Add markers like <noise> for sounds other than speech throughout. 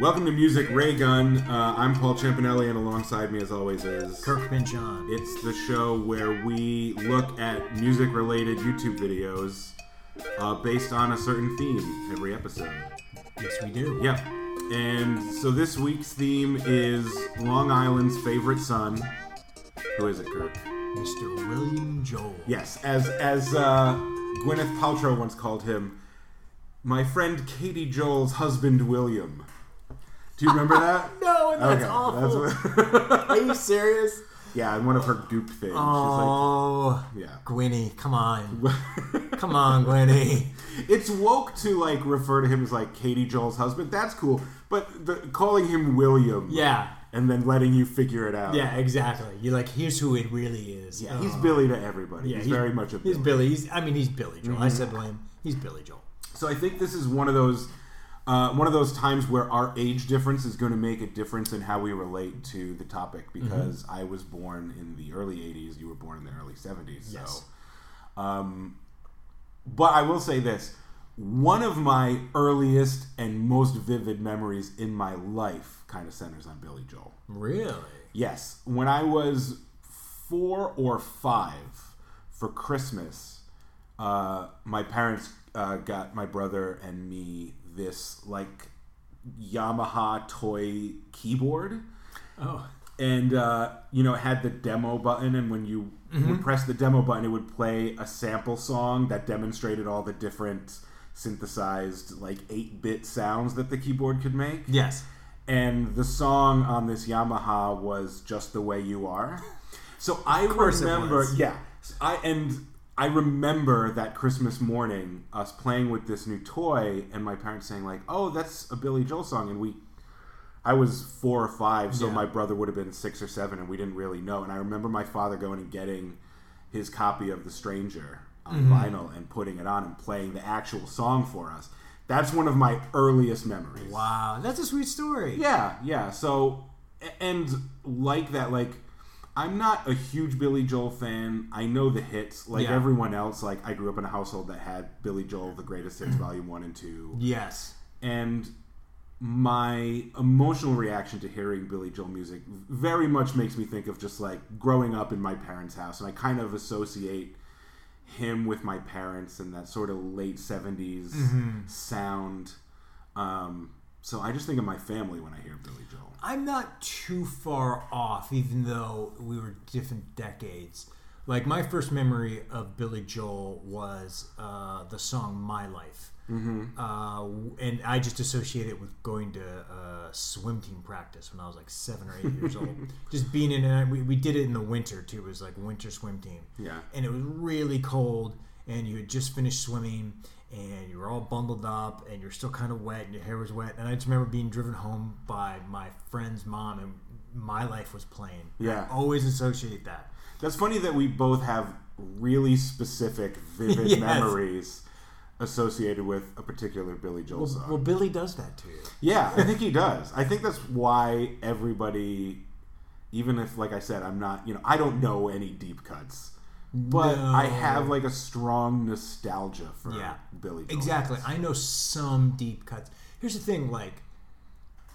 Welcome to Music Ray Gun. Uh, I'm Paul Champanelli, and alongside me, as always, is Kirk John. It's the show where we look at music-related YouTube videos uh, based on a certain theme every episode. Yes, we do. Yeah. And so this week's theme is Long Island's favorite son. Who is it, Kirk? Mr. William Joel. Yes, as as uh, Gwyneth Paltrow once called him, my friend Katie Joel's husband William. Do you remember that? <laughs> no, that's awful. That's what... <laughs> Are you serious? Yeah, in one of her Goop things. Oh, like, yeah. Gwynny, come on, <laughs> come on, Gwynny. It's woke to like refer to him as like Katie Joel's husband. That's cool, but the, calling him William, yeah, and then letting you figure it out. Yeah, exactly. You're like, here's who it really is. Yeah, he's Billy to everybody. Yeah, he's, he's very much a. Billy. He's Billy. He's, I mean, he's Billy Joel. Mm-hmm. I said William. He's Billy Joel. So I think this is one of those uh, one of those times where our age difference is going to make a difference in how we relate to the topic mm-hmm. because mm-hmm. I was born in the early 80s, you were born in the early 70s. Yes. So, um, but I will say this one of my earliest and most vivid memories in my life kind of centers on Billy Joel. Really? Yes. When I was four or five for Christmas, uh, my parents uh, got my brother and me this like Yamaha toy keyboard. Oh. And uh, you know, it had the demo button, and when you mm-hmm. would press the demo button, it would play a sample song that demonstrated all the different synthesized like 8-bit sounds that the keyboard could make. Yes. And the song on this Yamaha was "Just the Way You Are." <laughs> So I remember, yeah, I and I remember that Christmas morning us playing with this new toy and my parents saying like, "Oh, that's a Billy Joel song," and we. I was four or five, so yeah. my brother would have been six or seven, and we didn't really know. And I remember my father going and getting his copy of The Stranger on mm-hmm. vinyl and putting it on and playing the actual song for us. That's one of my earliest memories. Wow, that's a sweet story. Yeah, yeah. So, and like that, like I'm not a huge Billy Joel fan. I know the hits, like yeah. everyone else. Like I grew up in a household that had Billy Joel, the Greatest Hits, Volume One and Two. Yes, and my emotional reaction to hearing Billy Joel music very much makes me think of just like growing up in my parents' house, and I kind of associate him with my parents and that sort of late 70s mm-hmm. sound. Um, so I just think of my family when I hear Billy Joel. I'm not too far off, even though we were different decades. Like my first memory of Billy Joel was uh, the song "My Life," mm-hmm. uh, and I just associate it with going to uh, swim team practice when I was like seven or eight years old. <laughs> Just being in it, we, we did it in the winter too. It was like winter swim team. Yeah, and it was really cold, and you had just finished swimming, and you were all bundled up and you're still kind of wet and your hair was wet. And I just remember being driven home by my friend's mom and my life was playing. Yeah. I always associate that. That's funny that we both have really specific, vivid <laughs> yes. memories associated with a particular Billy Joel well, song. Well, Billy does that to you. Yeah, I think he <laughs> does. I think that's why everybody, even if, like I said, I'm not, you know, I don't know any deep cuts but no. I have like a strong nostalgia for yeah. Billy. Joel. Exactly. I know some deep cuts. Here's the thing, like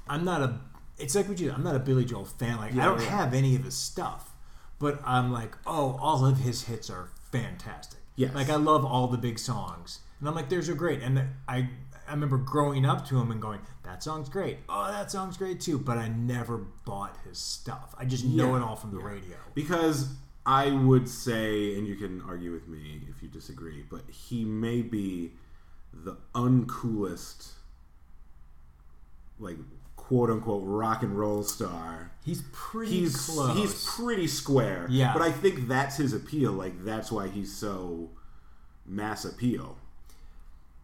I'm not a it's like what you I'm not a Billy Joel fan. Like yeah, I don't yeah. have any of his stuff. But I'm like, oh, all of his hits are fantastic. Yes. Like I love all the big songs. And I'm like, those are great. And I I remember growing up to him and going, that song's great. Oh, that song's great too. But I never bought his stuff. I just know it all from the radio. Because I would say, and you can argue with me if you disagree, but he may be the uncoolest, like quote unquote rock and roll star. He's pretty he's, close. He's pretty square. Yeah. But I think that's his appeal. Like that's why he's so mass appeal.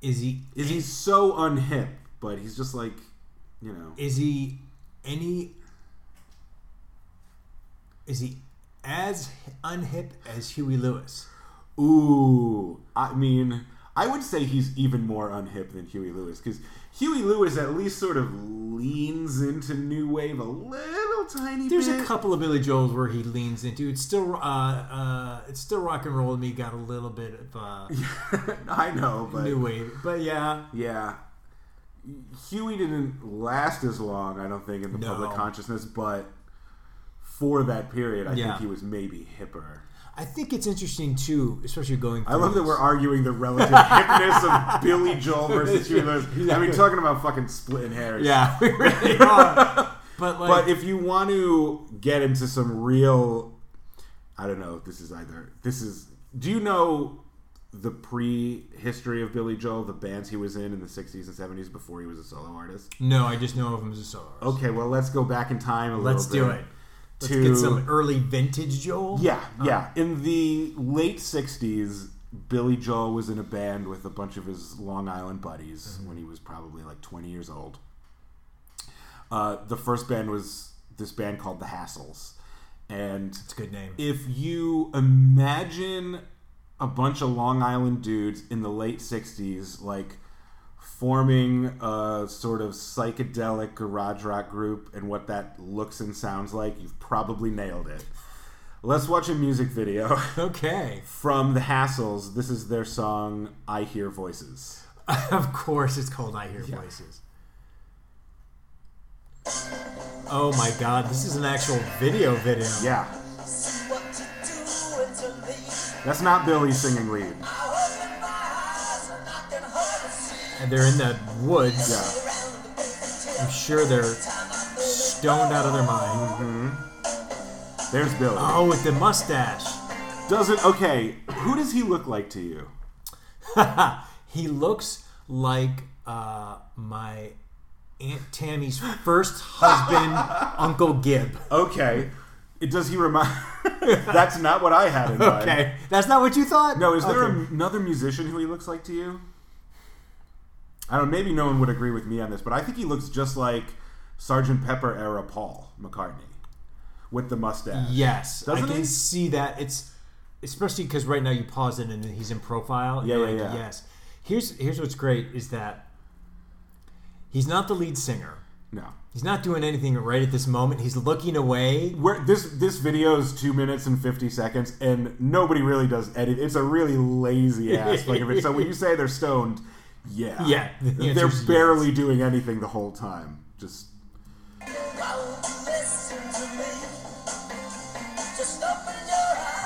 Is he? Is he so unhip? But he's just like, you know. Is he any? Is he as unhip as Huey Lewis. Ooh, I mean, I would say he's even more unhip than Huey Lewis because Huey Lewis at least sort of leans into new wave a little tiny. There's bit. a couple of Billy Joel's where he leans into. It's still, uh, uh, it's still rock and roll to me. Got a little bit of uh, <laughs> I know, but new wave, but yeah, yeah. Huey didn't last as long, I don't think, in the No. public consciousness, but for that period, I Yeah. think he was maybe hipper. I think it's interesting too, especially going. Through I love that we're arguing the relative <laughs> hipness of Billy Joel versus Huey Lewis. I mean, talking about fucking splitting hairs. Yeah, <laughs> we really <laughs> are. But like, But if you want to get into some real, I don't know. This is either this is. Do you know the pre-history of Billy Joel, the bands he was in in the '60s and '70s before he was a solo artist? no, I just know of him as a solo. artist. Okay, well, let's go back in time a little. let's do bit. it. Let's to- get some early vintage Joel. Yeah, yeah. In the late '60s, Billy Joel was in a band with a bunch of his Long Island buddies when he was probably like 20 years old. Uh, the first band was this band called the Hassles, and it's a good name. if you imagine a bunch of Long Island dudes in the late 60s, like forming a sort of psychedelic garage rock group and what that looks and sounds like, you've probably nailed it. Let's watch a music video <laughs> Okay, from the Hassles. This is their song, I Hear Voices. <laughs> of course it's called I Hear Voices. Oh my God, this is an actual video video. Yeah. That's not Billy singing lead. And they're in the woods. Yeah. I'm sure they're stoned out of their mind. There's Billy. Oh, with the mustache. Doesn't, okay, who does he look like to you? <laughs> he looks like uh, my Aunt Tammy's first husband, <laughs> Uncle Gib. Okay. It, does he remind? <laughs> That's not what I had in mind. Okay, that's not what you thought. No, is there Okay. another musician who he looks like to you? I don't. know, Maybe no one would agree with me on this, but I think he looks just like Sergeant Pepper era Paul McCartney with the mustache. Yes, Doesn't I can he? see that. It's especially because right now you pause it and he's in profile. Yeah, yeah, like, yeah. Yes. Here's here's what's great is that he's not the lead singer. No. He's not doing anything right at this moment. He's looking away. Where this this video is two minutes and fifty seconds, and nobody really does edit. It's a really lazy ass like of it. So when you say they're stoned, yeah, Yeah, the they're barely doing anything the whole time. Just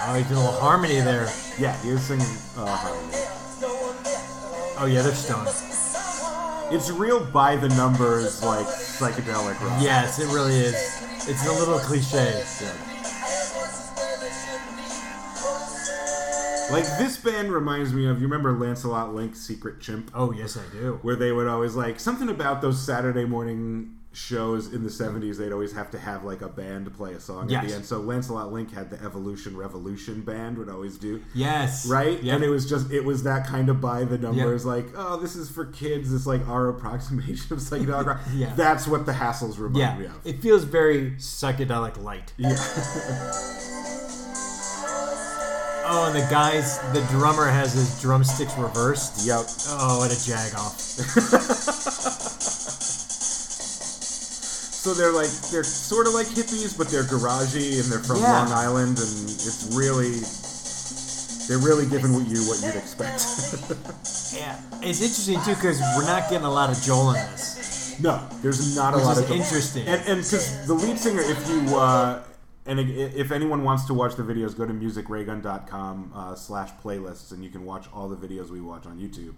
Oh, he's doing a little harmony there. yeah, he is singing. Uh, harmony. Oh yeah, they're stoned. It's real by the numbers, like psychedelic rock. Yes, it really is. It's a little cliche. Like this band reminds me of you remember Lancelot Link's Secret Chimp, Oh yes, I do. where they would always like something about those Saturday morning shows in the seventies. They'd always have to have like a band play a song at the end. So Lancelot Link had the Evolution Revolution band would always do. Yes. Right, Yep. and it was just it was that kind of by the numbers, like oh, this is for kids. It's like our approximation of psychedelic rock. <laughs> Yeah. that's what the hassles remind yeah. me of. It feels very psychedelic light. yeah, <laughs> Oh, and the guys, the drummer has his drumsticks reversed. yep. Oh, what a jag off. <laughs> So they're like they're sort of like hippies, but they're garagey and they're from Yeah. Long Island, and it's really they're really giving what you what you'd expect. <laughs> Yeah. It's interesting too because we're not getting a lot of Joel in this. no, there's not a Which lot is of interesting. and and because the lead singer, if you uh, and if anyone wants to watch the videos, go to musicraygun.com uh, slash playlists, and you can watch all the videos we watch on YouTube.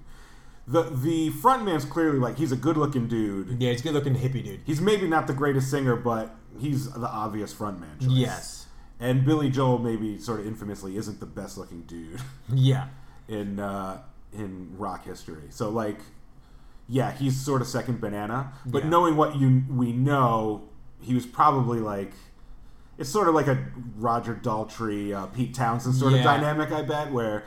The the frontman's clearly like he's a good looking dude. Yeah, he's a good looking hippie dude. He's maybe not the greatest singer, but he's the obvious frontman choice. Yes. And Billy Joel maybe sort of infamously isn't the best looking dude <laughs> Yeah. in uh, in rock history. So like, yeah, he's sort of second banana. But Yeah. knowing what you we know, he was probably like. It's sort of like a Roger Daltrey, uh, Pete Townshend sort of dynamic, I bet, where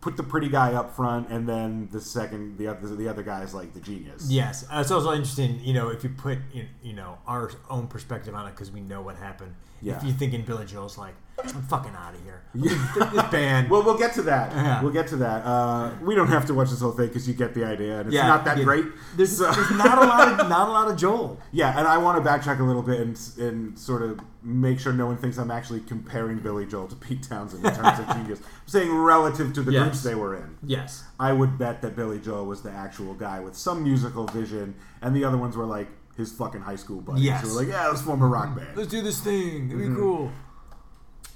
put the pretty guy up front, and then the second, the other, the other guy is like the genius. Yes. Uh, it's also interesting, you know, if you put, in, you know, our own perspective on it because we know what happened. Yeah. If you think in Billy Joel's like, I'm fucking out of here. <laughs> this band. Well, we'll get to that. Yeah. We'll get to that. Uh, we don't have to watch this whole thing because you get the idea, and it's Yeah, not that yeah. great. There's, So- there's not a lot of <laughs> not a lot of Joel. Yeah, and I want to backtrack a little bit and, and sort of make sure no one thinks I'm actually comparing Billy Joel to Pete Townshend in terms of <laughs> genius. I'm saying relative to the Yes. groups they were in. Yes. I would bet that Billy Joel was the actual guy with some musical vision, and the other ones were like his fucking high school buddies Yes. who were like, yeah, let's form a rock band. Let's do this thing. It'd be Mm-hmm. cool.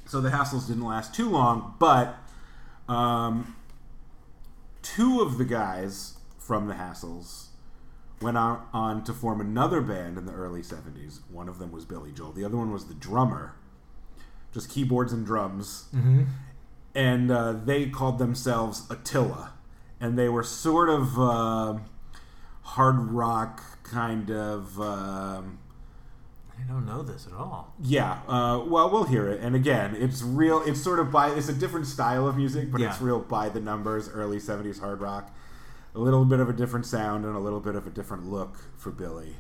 So the hassles didn't last too long, but um, two of the guys from the hassles went on, on to form another band in the early 70s. One of them was Billy Joel, the other one was the drummer, just keyboards and drums. Mm-hmm. And uh, they called themselves Attila. And they were sort of uh, hard rock kind of. um I don't know this at all. yeah, uh, well, we'll hear it. And again, it's real. It's sort of by. It's a different style of music, but it's real by the numbers. Early '70s hard rock, a little bit of a different sound and a little bit of a different look for Billy.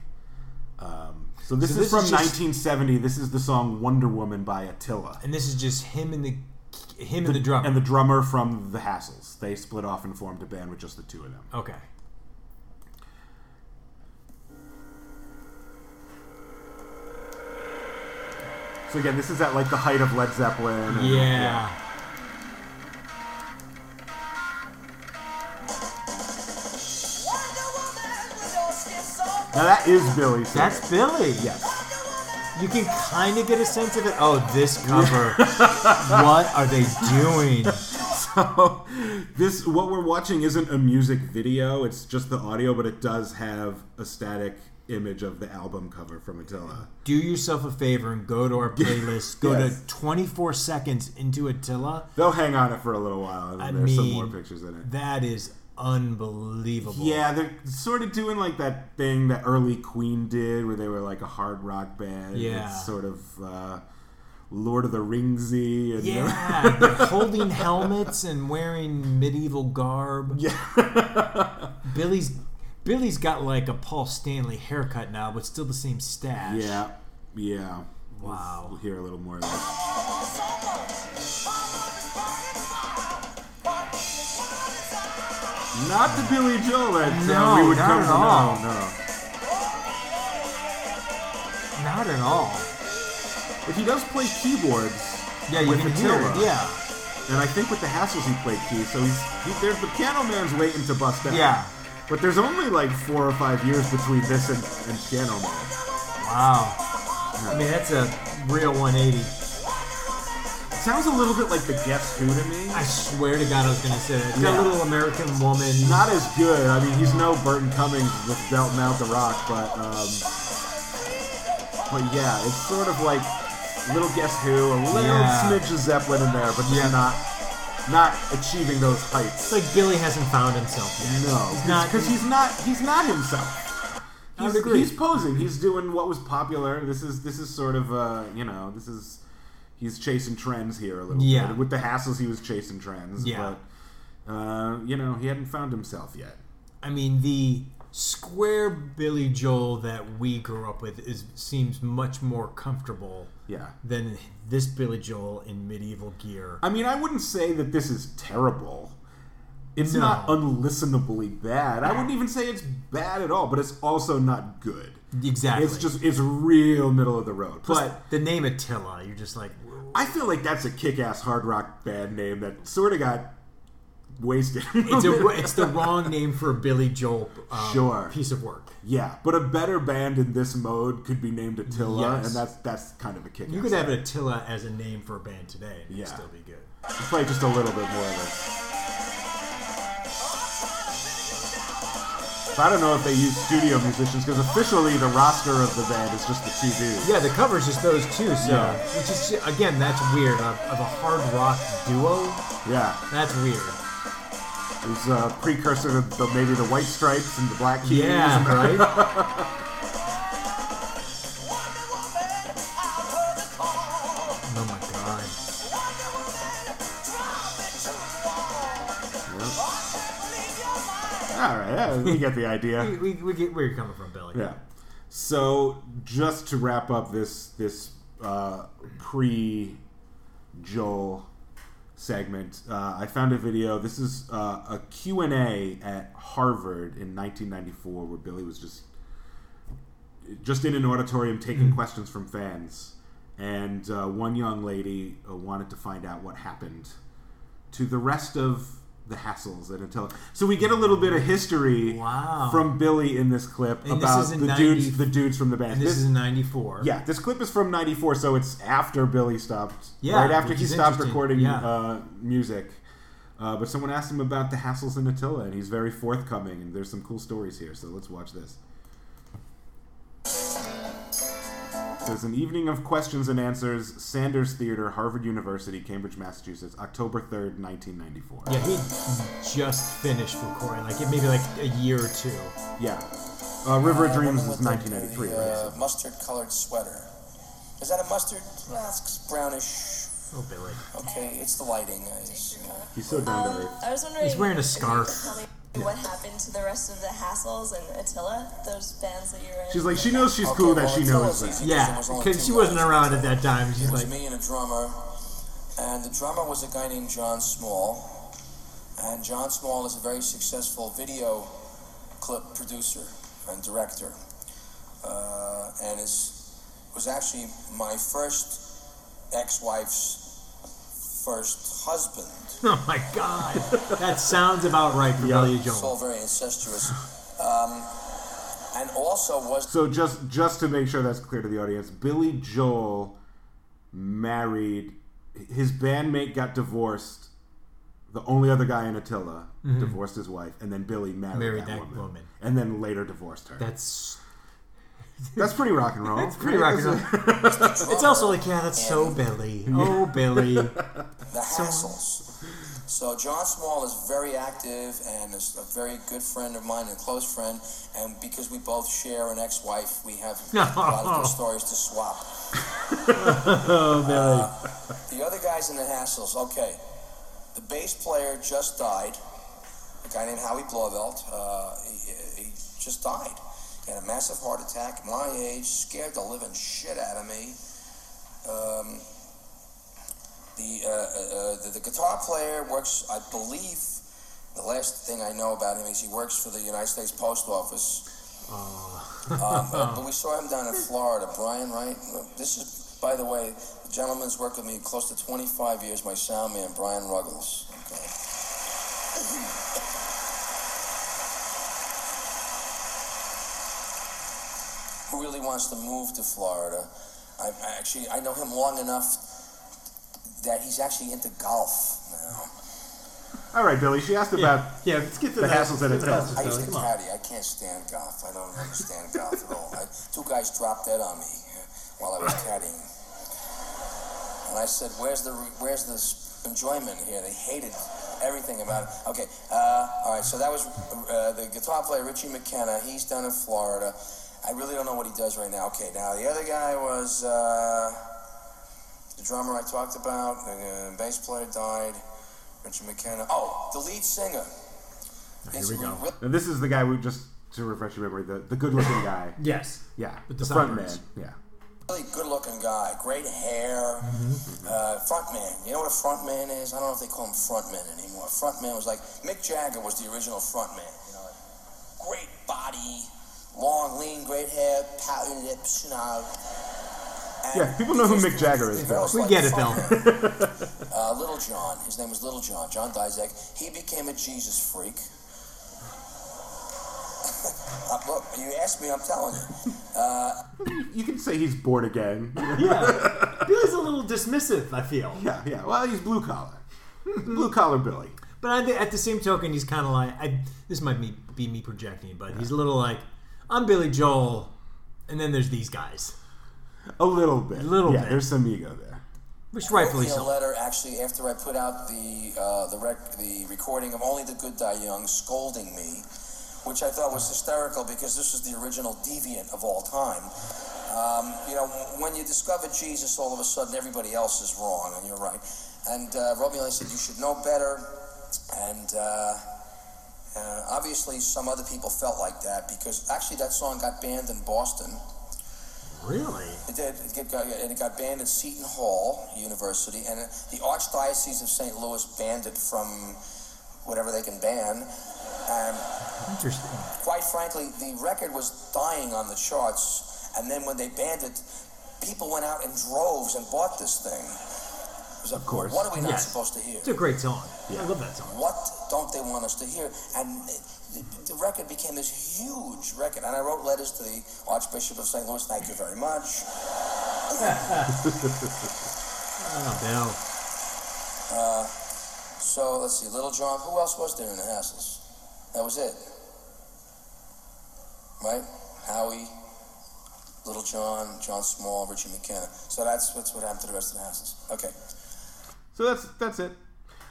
Um, so this So is this from is just- 1970. This is the song "Wonder Woman" by Attila. And this is just him and the him and the drummer. And the drummer from the Hassles. They split off and formed a band with just the two of them. okay. So again, this is at like the height of Led Zeppelin. and- Yeah. Now that is Billy. singing. That's Billy. yes. You can kind of get a sense of it. Oh, this cover. <laughs> what are they doing? So this what we're watching isn't a music video; it's just the audio, but it does have a static image of the album cover from Attila. Do yourself a favor and go to our <laughs> playlist. Go Yes. to 24 seconds into Attila. They'll hang on it for a little while, and I there's some more pictures in it. That is unbelievable. Yeah, they're sort of doing like that thing that early Queen did, where they were like a hard rock band. Yeah. It's sort of uh, Lord of the Ringsy. And Yeah, they're <laughs> holding helmets and wearing medieval garb. yeah. Billy's Billy's got like a Paul Stanley haircut now, but still the same stash. yeah, yeah. Wow. We'll hear a little more of that. Not the Billy Joel that uh, No, we would not come at all. No. Not at all. But he does play keyboards, Yeah, you With can hear it. Yeah. and I think with the Hassles he played keys. So he's he, there's the piano man's waiting to bust out. Yeah. But there's only like four or five years between this and, and Piano Man. Wow. I mean, that's a real 180. Sounds a little bit like the Guess Who to me. I swear to God, I was gonna say that. Yeah. a little American woman. Not as good. I mean, he's no Burton Cummings with belting out the rock, but um, but yeah, it's sort of like little Guess Who, a little Yeah. smidge of Zeppelin in there, but Yeah. not not achieving those heights. It's like Billy hasn't found himself yet. No, he's not. because he's not he's not himself. He's, he's posing. He's doing what was popular. This is this is sort of uh, you know this is he's chasing trends here a little Yeah. bit. With the hassles, he was chasing trends. Yeah. But uh, you know he hadn't found himself yet. I mean, the square Billy Joel that we grew up with is seems much more comfortable Yeah. than this Billy Joel in medieval gear. I mean, I wouldn't say that this is terrible. It's No. not unlistenably bad. I wouldn't even say it's bad at all, but it's also not good. Exactly. It's just it's real middle of the road. Plus, But the name Attila, you're just like, I feel like that's a kick-ass hard rock band name that sort of got wasted. it's a, <laughs> it's the wrong name for a Billy Joel um, Sure. piece of work. yeah, but a better band in this mode could be named Attila, Yes. and that's that's kind of a kick. You could have Attila as a name for a band today, and Yeah. it'd still be good. Let's play just a little bit more of it. I don't know if they use studio musicians because officially the roster of the band is just the two dudes. Yeah, the cover's just those two, so Yeah. which is again that's weird. Of, of a hard rock duo, Yeah, that's weird. It a precursor to the, maybe the White Stripes and the Black Keys. Yeah, right. <laughs> oh my god. All right, yeah, we get the idea. We, <laughs> we, we get where you're coming from, Billy. Yeah. So just to wrap up this this uh, pre Joel segment. Uh, I found a video. This is uh, a Q&A at Harvard in 1994 where Billy was just just in an auditorium taking mm. questions from fans. And uh, one young lady uh, wanted to find out what happened to the rest of the hassles and until so we get a little bit of history wow. from Billy in this clip and about this the 90, dudes the dudes from the band. And this, this is in '94. Yeah, this clip is from '94, so it's after Billy stopped. Yeah, right after he stopped recording yeah. uh, music. Uh, but someone asked him about the hassles in Attila, and he's very forthcoming. And there's some cool stories here, so let's watch this. There's an evening of questions and answers, Sanders Theater, Harvard University, Cambridge, Massachusetts, October 3rd, 1994. Yeah, he just finished recording, like maybe like a year or two. Yeah. Uh, River of Dreams was 1993, the, uh, right? Mustard colored sweater. Is that a mustard? Well, it's brownish. Oh, Billy. Okay, it's the lighting. He's so down to earth. I was wondering. He's wearing a scarf what happened to the rest of the Hassles and Attila, those bands that you're in? She's like, she knows she's okay, cool well, that she knows that. Yeah, because she wasn't around at that time. She's it was like, me and a drummer, and the drummer was a guy named Jon Small, and Jon Small is a very successful video clip producer and director, uh, and is was actually my first ex-wife's first husband. <laughs> Oh my God, that sounds about right for yep. Billy Joel. It's all very incestuous. Um, and also was so just just to make sure that's clear to the audience, Billy Joel married his bandmate got divorced. The only other guy in Attila mm-hmm. divorced his wife, and then Billy married, married that, that woman, woman, and then later divorced her. That's that's pretty rock and roll. <laughs> It's pretty rock and roll. <laughs> it's also like, yeah, that's so Billy. Oh, Billy. The hassles. So Jon Small is very active and is a very good friend of mine and close friend. And because we both share an ex-wife, we have <laughs> a lot of good stories to swap. oh. Uh, the other guys in the hassles. Okay, the bass player just died. A guy named Howie Blauvelt. Uh, he, he just died. He had a massive heart attack, my age, scared the living shit out of me. Um, the, uh, uh, uh, the, the guitar player works, I believe, the last thing I know about him is he works for the United States Post Office. um, <laughs> but we saw him down in Florida, Brian, right? This is, by the way, the gentleman's worked with me close to 25 years, my sound man, Brian Ruggles. Okay. who really wants to move to Florida. I, I actually I know him long enough that he's actually into golf now. All right, Billy. She asked about yeah. Let's get to the hassles at Attila. I used to caddy. I can't stand golf. I don't understand golf at all. I, two guys dropped dead on me while I was caddying, and I said, "Where's the where's this enjoyment here?" They hated everything about it. Okay, uh, all right. So that was uh, the guitar player Richie McKenner. He's down in Florida. I really don't know what he does right now. Okay, now the other guy was uh, the drummer I talked about. The uh, bass player died. Richard McKenner. Oh, the lead singer. Here we go. and this is the guy we just to refresh your memory, the, the good looking guy. <laughs> yes. Yeah. the, the front man. Yeah. Really good looking guy, great hair, mm-hmm. uh, front man. You know what a front man is? I don't know if they call him front man anymore. Front man was like Mick Jagger was the original front man. You know, great body, long, lean, great hair, pouty lips, you know. And yeah, people know who Mick Jagger is, Bill. We like get it, Bill. <laughs> uh, Little John, his name was Little John, John Dizek. He became a Jesus freak. <laughs> uh, look, you asked me, I'm telling you. Uh, you can say he's born again. yeah, <laughs> Billy's a little dismissive. I feel. Yeah, yeah. Well, he's blue collar, blue collar Billy. But at the same token, he's kind of like I, this might be, be me projecting, but yeah. he's a little like I'm Billy Joel, and then there's these guys. A little bit. A little yeah, bit. There's some ego there. Which rightfully so. A letter actually after I put out the uh, the rec- the recording of Only the Good Die Young, scolding me, which I thought was hysterical because this is the original deviant of all time. Um, you know, when you discover Jesus, all of a sudden everybody else is wrong, and you're right. And uh, wrote me said you should know better, and. Uh, uh, obviously, some other people felt like that because actually that song got banned in Boston. Really? It did. It got, and it got banned at Seton Hall University, and the Archdiocese of St. Louis banned it from whatever they can ban. And Interesting. quite frankly, the record was dying on the charts, and then when they banned it, people went out in droves and bought this thing. Of course. What are we not Yes. supposed to hear? It's a great song. I love that song. What don't they want us to hear? And the, the record became this huge record. And I wrote letters to the Archbishop of St. Louis. Thank you very much. <laughs> Oh, Bill. Uh, so let's see, Little John. Who else was there in the Hassles? That was it, right? Howie, Little John, Jon Small, Richie McKenner. So that's that's what happened to the rest of the Hassles. Okay. So that's that's it.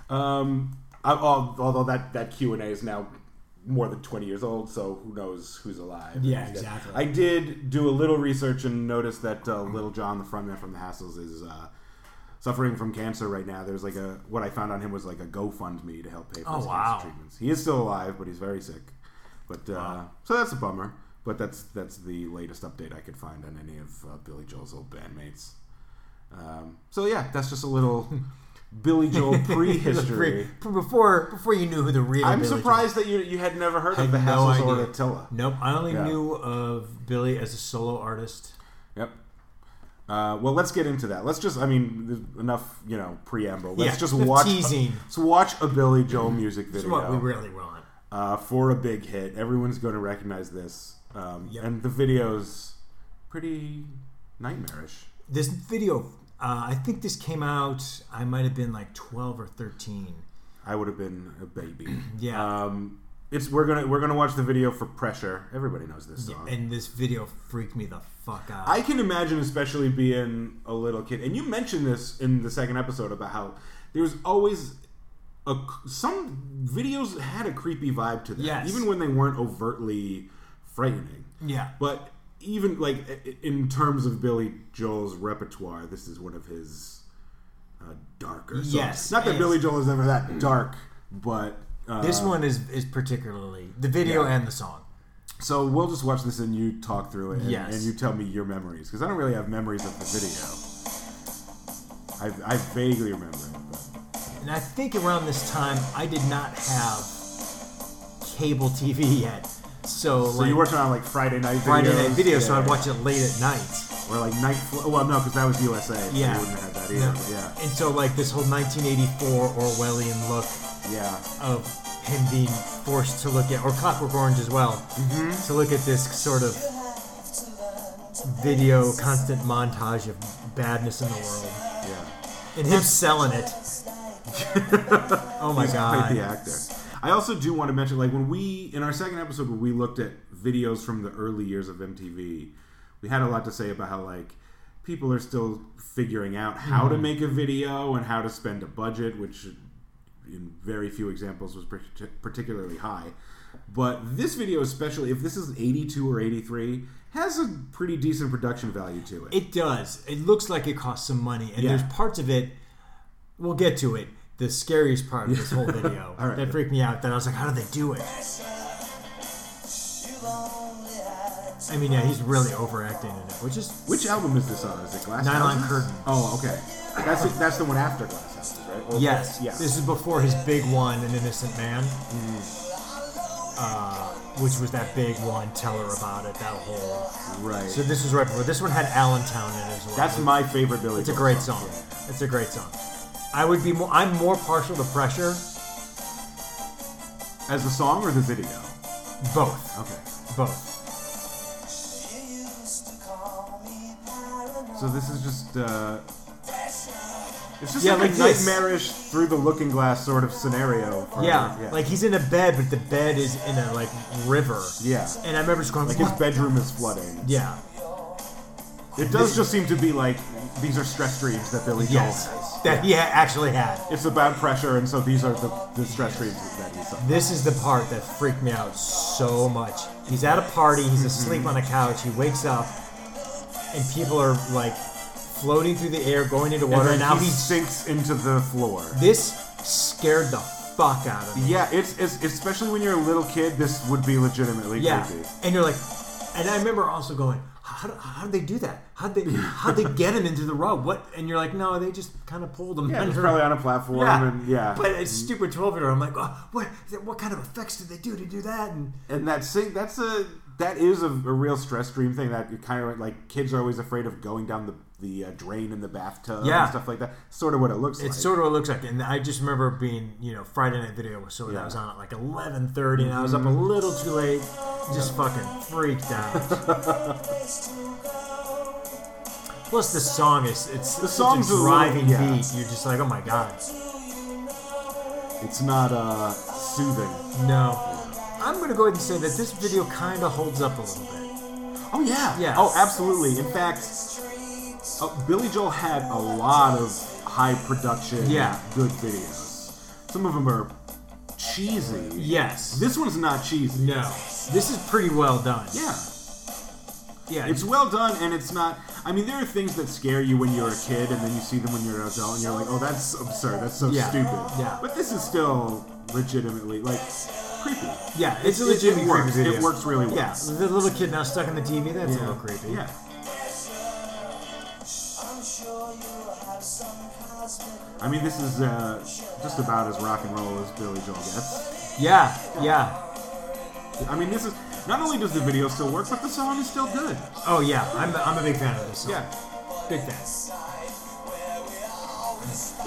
Um, I, although that that Q and A is now more than twenty years old, so who knows who's alive? Yeah, exactly. I did do a little research and noticed that uh, Little John, the frontman from the Hassles, is uh, suffering from cancer right now. There's like a what I found on him was like a GoFundMe to help pay for Oh, his wow. cancer treatments. He is still alive, but he's very sick. But uh, so that's a bummer. But that's that's the latest update I could find on any of uh, Billy Joel's old bandmates. Um, so yeah, that's just a little <laughs> <laughs> Billy Joel prehistory. Pre- before before you knew who the real. I'm Billy Joel- surprised that you you had never heard Had of the no Hassles or. Attila. Nope, I only Yeah. knew of Billy as a solo artist. Yep. Uh, well, let's get into that. Let's just, I mean, enough, you know, preamble. Let's Yeah, just watch. teasing. let's watch a Billy Joel music That's video what we really want. uh, for a big hit. Everyone's going to recognize this, um, Yep. and the video's pretty nightmarish. This video, uh, I think this came out. I might have been like twelve or thirteen. I would have been a baby. <clears throat> Yeah. Um, it's we're gonna we're gonna watch the video for pressure. Everybody knows this song. And this video freaked me the fuck out. I can imagine, especially being a little kid, and you mentioned this in the second episode about how there's always a some videos had a creepy vibe to them, Yes. even when they weren't overtly frightening. yeah. But even like in terms of Billy Joel's repertoire, this is one of his uh, darker songs. Yes, not that Billy Joel is ever that dark, but uh, This one is is particularly the video Yeah. and the song. So we'll just watch this and you talk through it, and, Yes. and you tell me your memories because I don't really have memories of the video. I, I vaguely remember it. But. And I think around this time I did not have cable TV yet. So, So like you worked on like Friday night videos, Friday night video, so I'd watch it late at night. or like night. Fl- well, no, because that was USA. so Yeah. you wouldn't have that either. No. Yeah, And so like this whole 1984 Orwellian look yeah. of him being forced to look at, or Clockwork Orange as well, Mm-hmm. to look at this sort of video, constant montage of badness in the world, Yeah. and him selling it. <laughs> oh my He's god! quite the actor. I also do want to mention, like when we in our second episode where we looked at videos from the early years of MTV, we had a lot to say about how like people are still figuring out how Mm-hmm. to make a video and how to spend a budget, which in very few examples was particularly high. But this video, especially if this is 82 or 83, has a pretty decent production value to it. It does. It looks like it costs some money, and Yeah. there's parts of it. We'll get to it. The scariest part of this whole <laughs> video All right. that freaked me out. That I was like, how do they do it? I mean, yeah, he's really overacting in it, which is Which album is this on? Is it Glass Nylon Houses? Curtain. Oh, okay. That's it, that's the one after Glass Houses, right? Or- yes, Yeah. This is before his big one, An Innocent Man, uh, which was that big one. Tell her about it. That whole. right. So this was right before. This one had Allentown in it as well. That's my favorite Billy. It's a Joel great song. It's a great song. I would be more. I'm more partial to Pressure. As the song or the video? Both. Okay. Both. So this is just uh it's just Yeah, like, like a nightmarish through the looking glass sort of scenario. For, Yeah, like he's in a bed, but the bed is in a like river. yeah, And I remember just going, like his bedroom is flooding. yeah, It does just seem to be like these are stress dreams that Billy Joel yes, has. that he ha- actually had. It's about pressure, and so these are the, the stress dreams that he's on. This is the part that freaked me out so much. He's at a party, he's Mm-hmm. asleep on a couch, he wakes up, and people are like floating through the air, going into And water, then and now he he's. sinks into the floor. This scared the fuck out of me. Yeah, it's, it's especially when you're a little kid. This would be legitimately Yeah, creepy. and you're like, and I remember also going, how how, did they do that? How they how they get him into the rug? What? And you're like, no, they just kind of pulled him. Yeah, under. probably on a platform, Yeah. and yeah. But a mm. stupid twelve year old, I'm like, oh, what? What kind of effects did they do to do that? And and that that's a that is a, a real stress dream thing that you kind of like kids are always afraid of going down the the uh, drain in the bathtub Yeah. and stuff like that. Sort of what it looks like. it's sort of what it looks like. And I just remember being, you know, Friday night video was so Yeah. that was on at like eleven thirty, and I was up a little too late, just fucking freaked out. <laughs> Plus, the song is it's The song's a a little- driving yeah. beat. You're just like, oh my god, It's not uh, soothing. no. I'm gonna go ahead and say that this video kind of holds up a little bit. Oh yeah. Yeah. Oh, absolutely. In fact, uh, Billy Joel had a lot of high production, Yeah. good videos. Some of them are cheesy. Yes. This one's not cheesy. No. This is pretty well done. Yeah. Yeah. It's well done, and it's not. I mean, there are things that scare you when you're a kid, and then you see them when you're an adult, and you're like, "Oh, that's absurd. That's so Yeah. stupid." Yeah. But this is still legitimately like creepy. yeah, it's a It- it legitimate works. creepy video. It works really well. Yeah, the little kid now stuck in the TV. That's a little creepy. Yeah. I mean, this is uh, just about as rock and roll as Billy Joel gets. Yeah, yeah. I mean, this is not only does the video still work, but the song is still good. Oh yeah, I'm, I'm a big fan of this song. Yeah. Big fan.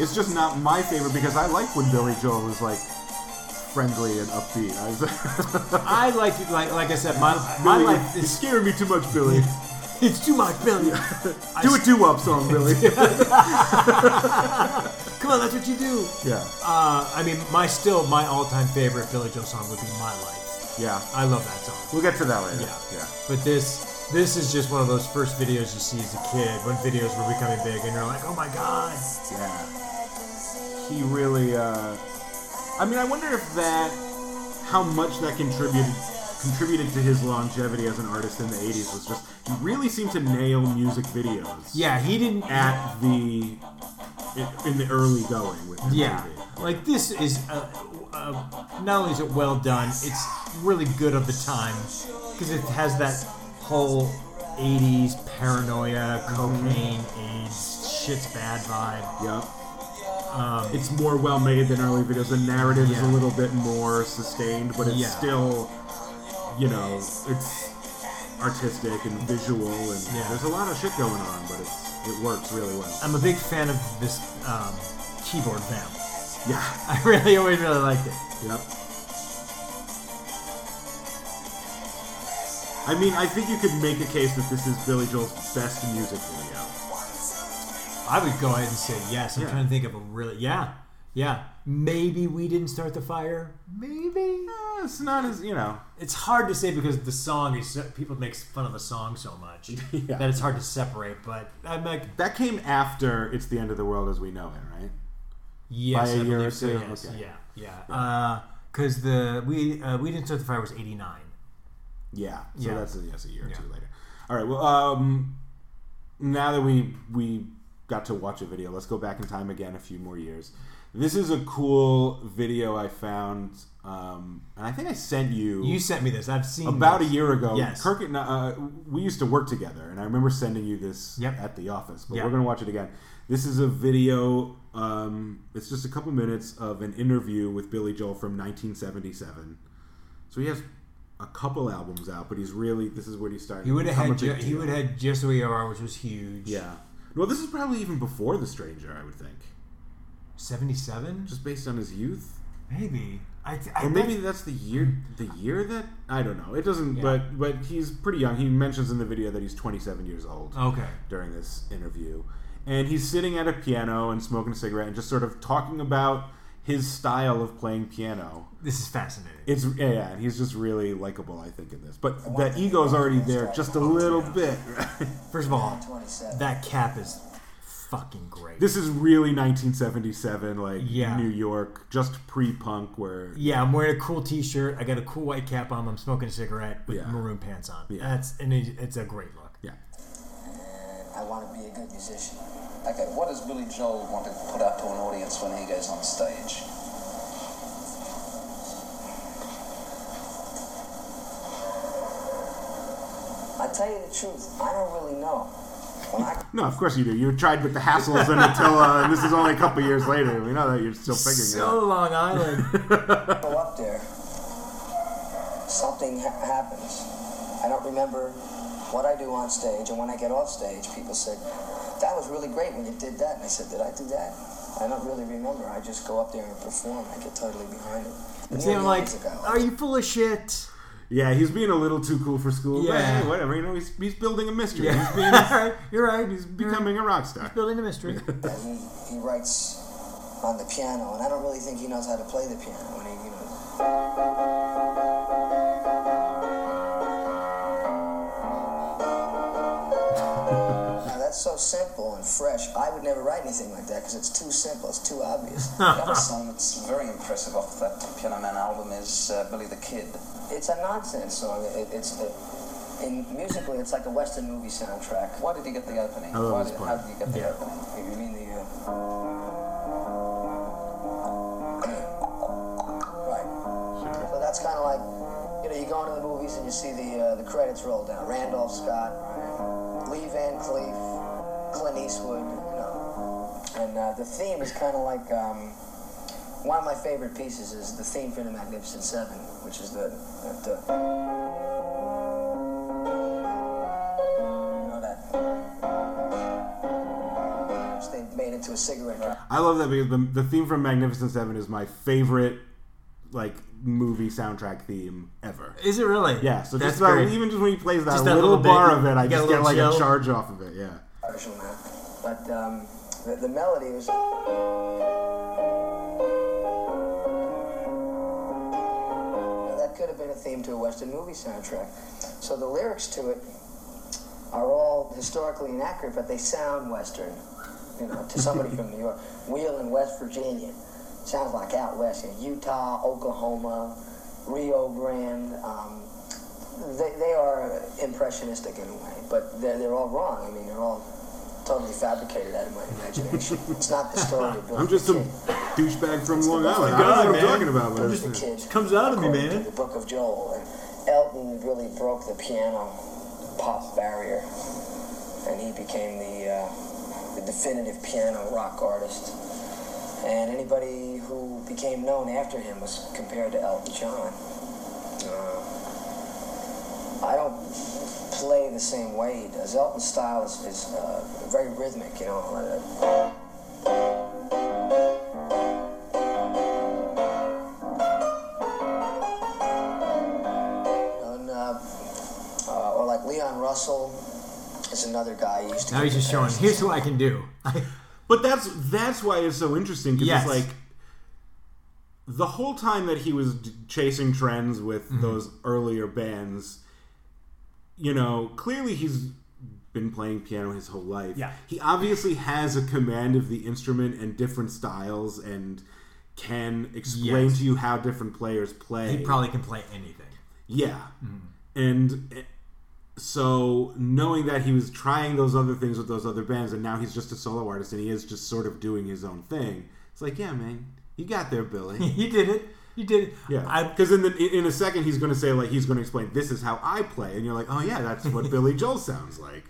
It's just not my favorite because I like when Billy Joel is like friendly and upbeat. I <laughs> I like like like I said, my my Billy, life is scaring me too much, Billy. <laughs> it's too much, Billy. <laughs> Do a doo wop song, Billy. <laughs> Come on, that's what you do. yeah, Uh, I mean, my still my all time favorite Billy Joel song would be My Life. yeah. I love that song. We'll get to that later. Yeah. yeah. But this this is just one of those first videos you see as a kid when videos were becoming big, and you're like, oh my god. Yeah. He really, uh, I mean, I wonder if that, how much that contributed contributed to his longevity as an artist in the 80s was just, he really seemed to nail music videos. Yeah, he didn't. At the, in, the early going with Yeah, MTV. like this is uh, uh, not only is it well done, it's really good of the time because it has that whole '80s paranoia, cocaine, AIDS, shit's bad vibe. Yep. it's more well made than early videos. The narrative is Um, Yeah. a little bit more sustained, but it's Yeah. still, you know, it's artistic and visual, and Yeah. there's a lot of shit going on, but it's it works really well. I'm a big fan of this um, keyboard vamp. Yeah. <laughs> I really always really liked it. Yep. I mean, I think you could make a case that this is Billy Joel's best music video. I would go ahead and say yes. I'm Yeah. trying to think of a really yeah, yeah. Maybe we didn't start the fire. Maybe Eh, it's not as you know. it's hard to say because the song is people make fun of the song so much <laughs> Yeah. that it's hard to separate. But I'm like, That came after "It's the End of the World as We Know It," right? yes, By a I year or so, two? yes. Okay. yeah, yeah. Because the we uh, we didn't start the fire was '89. Yeah. So Yeah. that's a, yes, a year or Yeah. two later. All right. Well, um, now that we we got to watch a video, let's go back in time again a few more years. This is a cool video I found, um, and I think I sent you. You sent me this. I've seen about a year ago. Yes. Kirk and uh, we used to work together, and I remember sending you this Yep. at the office. But Yeah. we're gonna watch it again. This is a video. Um, it's just a couple minutes of an interview with Billy Joel from 1977. So he has a couple albums out, but he's really this is where he's starting. He would have had ju- he would have had just the way you are, which was huge. yeah. Well, this is probably even before The Stranger, I would think, seventy-seven, just based on his youth. maybe. I, th- I Or maybe bet- that's the year the year that I don't know. It doesn't Yeah. but but he's pretty young. He mentions in the video that he's 27 years old okay. during this interview. And he's sitting at a piano and smoking a cigarette and just sort of talking about his style of playing piano. This is fascinating. It's yeah, yeah and he's just really likable I think in this. But the ego's already there just a little bit. <laughs> First of all, 27. that cap is fucking great. this is really 1977 like Yeah. New York, just pre-punk where yeah, I'm wearing a cool T-shirt. I got a cool white cap on. I'm smoking a cigarette with Yeah. maroon pants on. Yeah. That's and it, it's a great look. yeah. I want to be a good musician. Okay, what does Billy Joel want to put out to an audience when he goes on stage? I tell you the truth, I don't really know. I, no, of course you do. You tried with the Hassles and Attila, and this is only a couple years later. We know that you're still figuring so it out. So Long Island. <laughs> go up there, something ha- happens. I don't remember what I do on stage, and when I get off stage, people say, "That was really great when you did that." And I said, "Did I do that?" I don't really remember. I just go up there and perform. I get totally behind it. And see, I'm like, "Are you full of shit?" Yeah, he's being a little too cool for school. Yeah, but hey, whatever. You know, he's, he's building a mystery. Yeah. He's being, <laughs> right. You're right. He's becoming a rock star. He's building a mystery. <laughs> he, he writes on the piano, and I don't really think he knows how to play the piano. When he, you know. Now that's so simple and fresh. I would never write anything like that because it's too simple. It's too obvious. <laughs> the other song that's very impressive off that Piano Man album is uh, Billy the Kid. It's a nonsense song. It, it's it, in musically, it's like a Western movie soundtrack. Why did you get the opening? I love Why this did, part. how did you get the Yeah. opening? You mean the? Uh... right. So that's kind of like, you know, you go into the movies and you see the uh, the credits roll down. Randolph Scott, Lee Van Cleef, Clint Eastwood, you know. And uh, the theme is kind of like um, one of my favorite pieces is the theme for the Magnificent Seven, which is the the. the you know that. Which they made into a cigarette. drop. I love that because the, the theme from Magnificent Seven is my favorite, like movie soundtrack theme ever. Is it really? Yeah, so That's just about, great. even just when he plays that that little, little bit, bar of it, I get just get like chill. a charge off of it. Yeah. Partial now. But um, the, the melody was. That could have been a theme to a Western movie soundtrack. So the lyrics to it are all historically inaccurate, but they sound Western. You know, to somebody from New York. <laughs> Wheeling, West Virginia. Sounds like out west in Utah, Oklahoma, Rio Grande. Um, they, they are impressionistic in a way, but they're, they're all wrong. I mean, they're all totally fabricated out of my imagination. it's not the story of Billy I'm just Kid. douchebag from Long Island. God, I don't know what I'm man. talking about. But Billy it's, the Kid. Comes out of me, man. The Book of Joel. And Elton really broke the piano pop barrier, and he became the, uh, the definitive piano rock artist. And anybody who became known after him was compared to Elton John. Uh, I don't play the same way he does. Elton's style is, is uh, very rhythmic, you know. uh, And, uh, uh, or like Leon Russell is another guy. He used to Now he's just showing. Here's what I can do. <laughs> but that's that's why it's so interesting because Yes. it's like the whole time that he was d- chasing trends with Mm-hmm. those earlier bands, you know, clearly he's been playing piano his whole life. Yeah. He obviously has a command of the instrument and different styles and can explain Yes. to you how different players play. he probably can play anything. Yeah. Mm-hmm. And eh, so knowing that he was trying those other things with those other bands and now he's just a solo artist and he is just sort of doing his own thing. It's like, yeah, man, you got there, Billy. <laughs> you did it. You did. Yeah, I, because in the in a second he's going to say like he's going to explain this is how I play, and you're like, oh yeah, that's what <laughs> Billy Joel sounds like.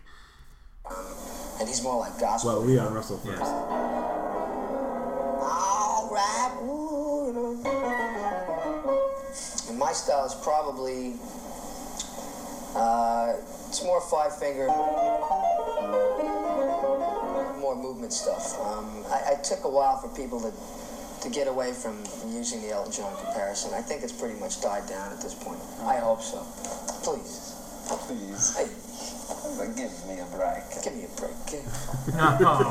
and he's more like gospel. Well, Leon Russell first. All right, ooh, you know. And my style is probably uh, it's more five finger, more movement stuff. Um, I, I took a while for people to to get away from using the Elton John comparison. I think it's pretty much died down at this point. I mm-hmm. hope so. Please, Please, hey, give me a break. give me a break. <laughs> oh god.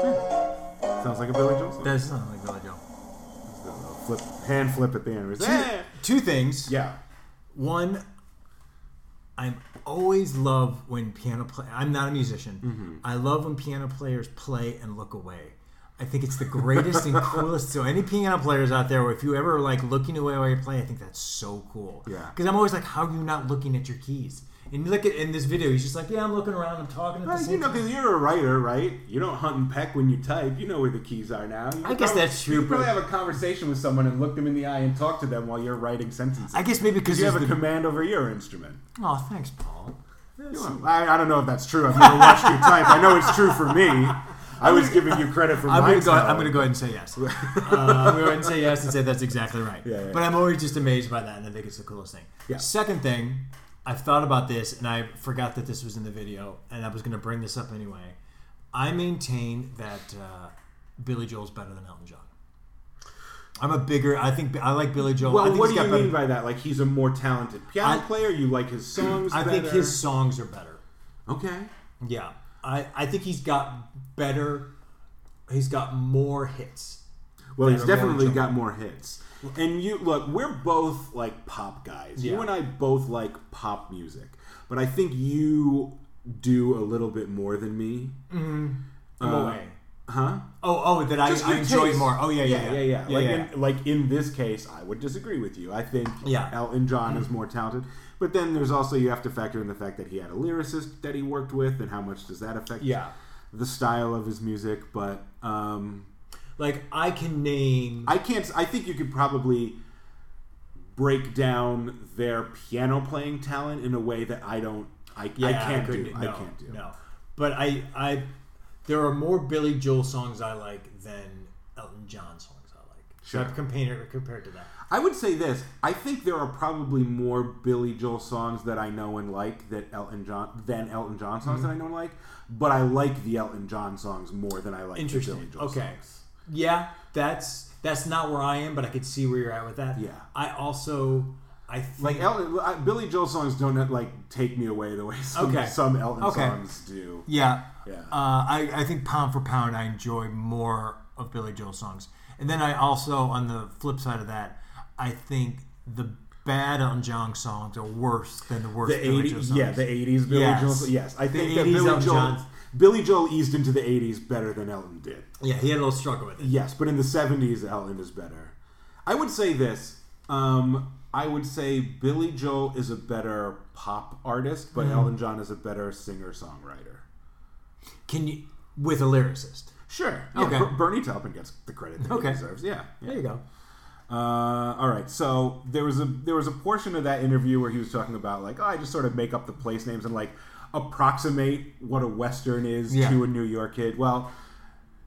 Hmm. Sounds like a Billy Joel song. That sounds like Billy Joel. Flip, hand flip at the end. Two, two things. Yeah. One, I always love when piano play. I'm not a musician. Mm-hmm. I love when piano players play and look away. I think it's the greatest and <laughs> coolest. So any piano players out there, if you ever like looking away while you play, I think that's so cool. Yeah. Because I'm always like, how are you not looking at your keys? And you look at in this video, he's just like, yeah, I'm looking around, I'm talking at Well, the you know, because you're a writer, right? You don't hunt and peck when you type. You know where the keys are now. You I guess probably- that's true, You probably have a conversation with someone and look them in the eye and talk to them while you're writing sentences. I guess maybe because you have a the, command over your instrument. Oh, thanks, Paul. I, I don't know if that's true. I've never watched you type. I know it's true for me. I was giving you credit for I'm my gonna go. I'm gonna go ahead and say yes. <laughs> uh, I'm gonna go ahead and say yes and say that's exactly right. Yeah, yeah. But I'm always just amazed by that, and I think it's the coolest thing. Yeah. Second thing, I've thought about this, and I forgot that this was in the video, and I was gonna bring this up anyway. I maintain that uh, Billy Joel's better than Elton John. I'm a bigger. I think I like Billy Joel. I Well, think what do you better- mean by that? Like he's a more talented piano I- player? You like his songs? I think his songs are better. Okay. Yeah, I, I think he's got better. He's got more hits. Well, he's more definitely got more hits. And you look, we're both like pop guys. You and I both like pop music, but I think you do a little bit more than me. In Uh, way? Huh? Oh, oh, that I, Just I enjoy taste. more. Oh yeah, yeah, yeah, yeah. yeah. like, yeah. In, like in this case, I would disagree with you. I think Yeah. Elton John is more talented. But then there's also you have to factor in the fact that he had a lyricist that he worked with, and how much does that affect Yeah. the style of his music? But um, Like I can name. I can't. I think you could probably break down their piano playing talent in a way that I don't. I, I can't do. couldn't- I can't do. No, but I, I, there are more Billy Joel songs I like than Elton John songs I like. Sure. So compared compared to that. I would say this. I think there are probably more Billy Joel songs that I know and like that Elton John than Elton John songs Mm-hmm. that I know and like. But I like the Elton John songs more than I like the Interesting. Billy Joel Okay. songs. Yeah, that's that's not where I am, but I could see where you're at with that. Yeah. I also, I think, Like Elton, I- Billy Joel songs don't like take me away the way some, Okay. some Elton Okay. songs do. Yeah. Yeah. Uh, I, I think pound for pound, I enjoy more of Billy Joel songs. And then I also, on the flip side of that, I think the bad on John songs are worse than the worst The Billy Joel eighties, songs. yeah, the eighties Billy Yes. Joel. Yes, I The think that 80s Billy Joel, John. Billy Joel eased into the eighties better than Elton did. Yeah, he had a little struggle with it. Yes, but in the seventies, Elton is better. I would say this. Um, I would say Billy Joel is a better pop artist, but Elton John is a better singer songwriter. Can you, with a lyricist? Sure. Yeah, Okay. Ber- Bernie Taupin gets the credit that Okay. he deserves. Yeah. yeah. There you go. Uh, all right. So there was a there was a portion of that interview where he was talking about like, oh, I just sort of make up the place names and like approximate what a western is Yeah. to a New York kid. Well,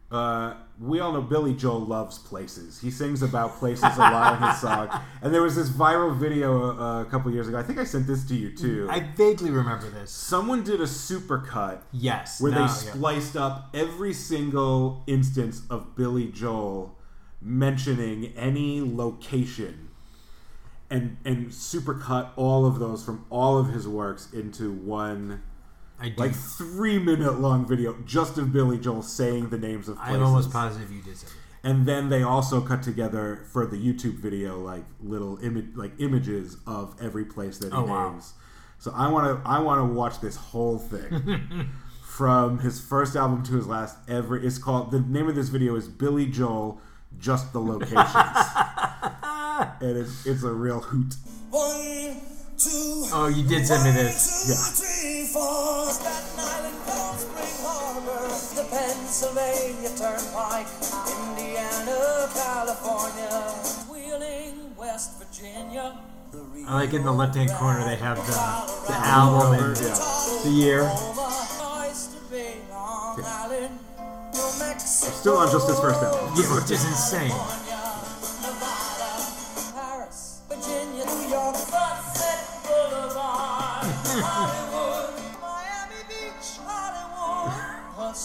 uh, we all know Billy Joel loves places. He sings about places a lot in his <laughs> song. And there was this viral video uh, a couple years ago. I think I sent this to you too. I vaguely remember this. Someone did a supercut Yes. where now, they yeah. spliced up every single instance of Billy Joel mentioning any location and and supercut all of those from all of his works into one I do. like three minute long video just of Billy Joel saying the names of places. I'm almost positive you did something. And then they also cut together for the YouTube video like little image like images of every place that he Oh, wow. names. So I want to I want to watch this whole thing <laughs> from his first album to his last. Every it's called the name of this video is Billy Joel, just the locations, <laughs> and it's it's a real hoot. One, two. Oh, you did send me this. Yeah. three, four. Staten Island, Cold Spring Harbor, the Pennsylvania Turnpike, Indiana, California, Wheeling, West Virginia. I like in the left hand corner they have the, the Album album and yeah. the year. Oklahoma, Oyster Bay, Long Island, New Mexico, Still on just his first album. Yeah, which is insane.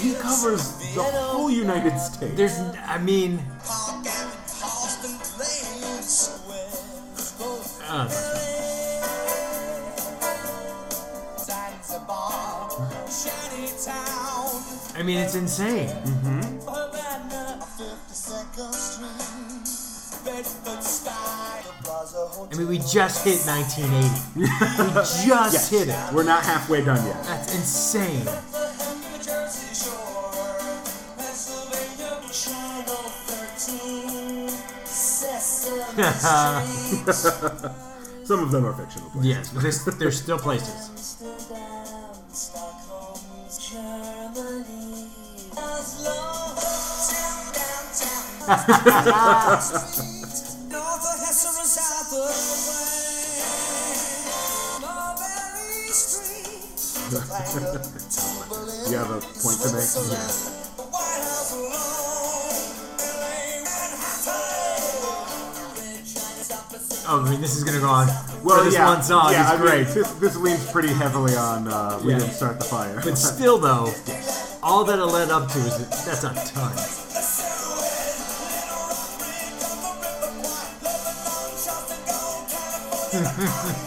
he covers the whole United States. There's, I mean. Uh, I mean, it's insane. Mm-hmm. I mean, we just hit 1980. we <laughs> just Yes. hit it. We're not halfway done yet. That's insane. <laughs> Some of them are fictional. places. yes, but there's, there's still places. <laughs> <laughs> You have a point to make? Oh, I mean, this is gonna go on. Well, for this yeah, one song yeah, is I mean, great. this, this leans pretty heavily on uh, we Yeah. didn't start the fire. But still, though, <laughs> all that it led up to is that's a ton. <laughs>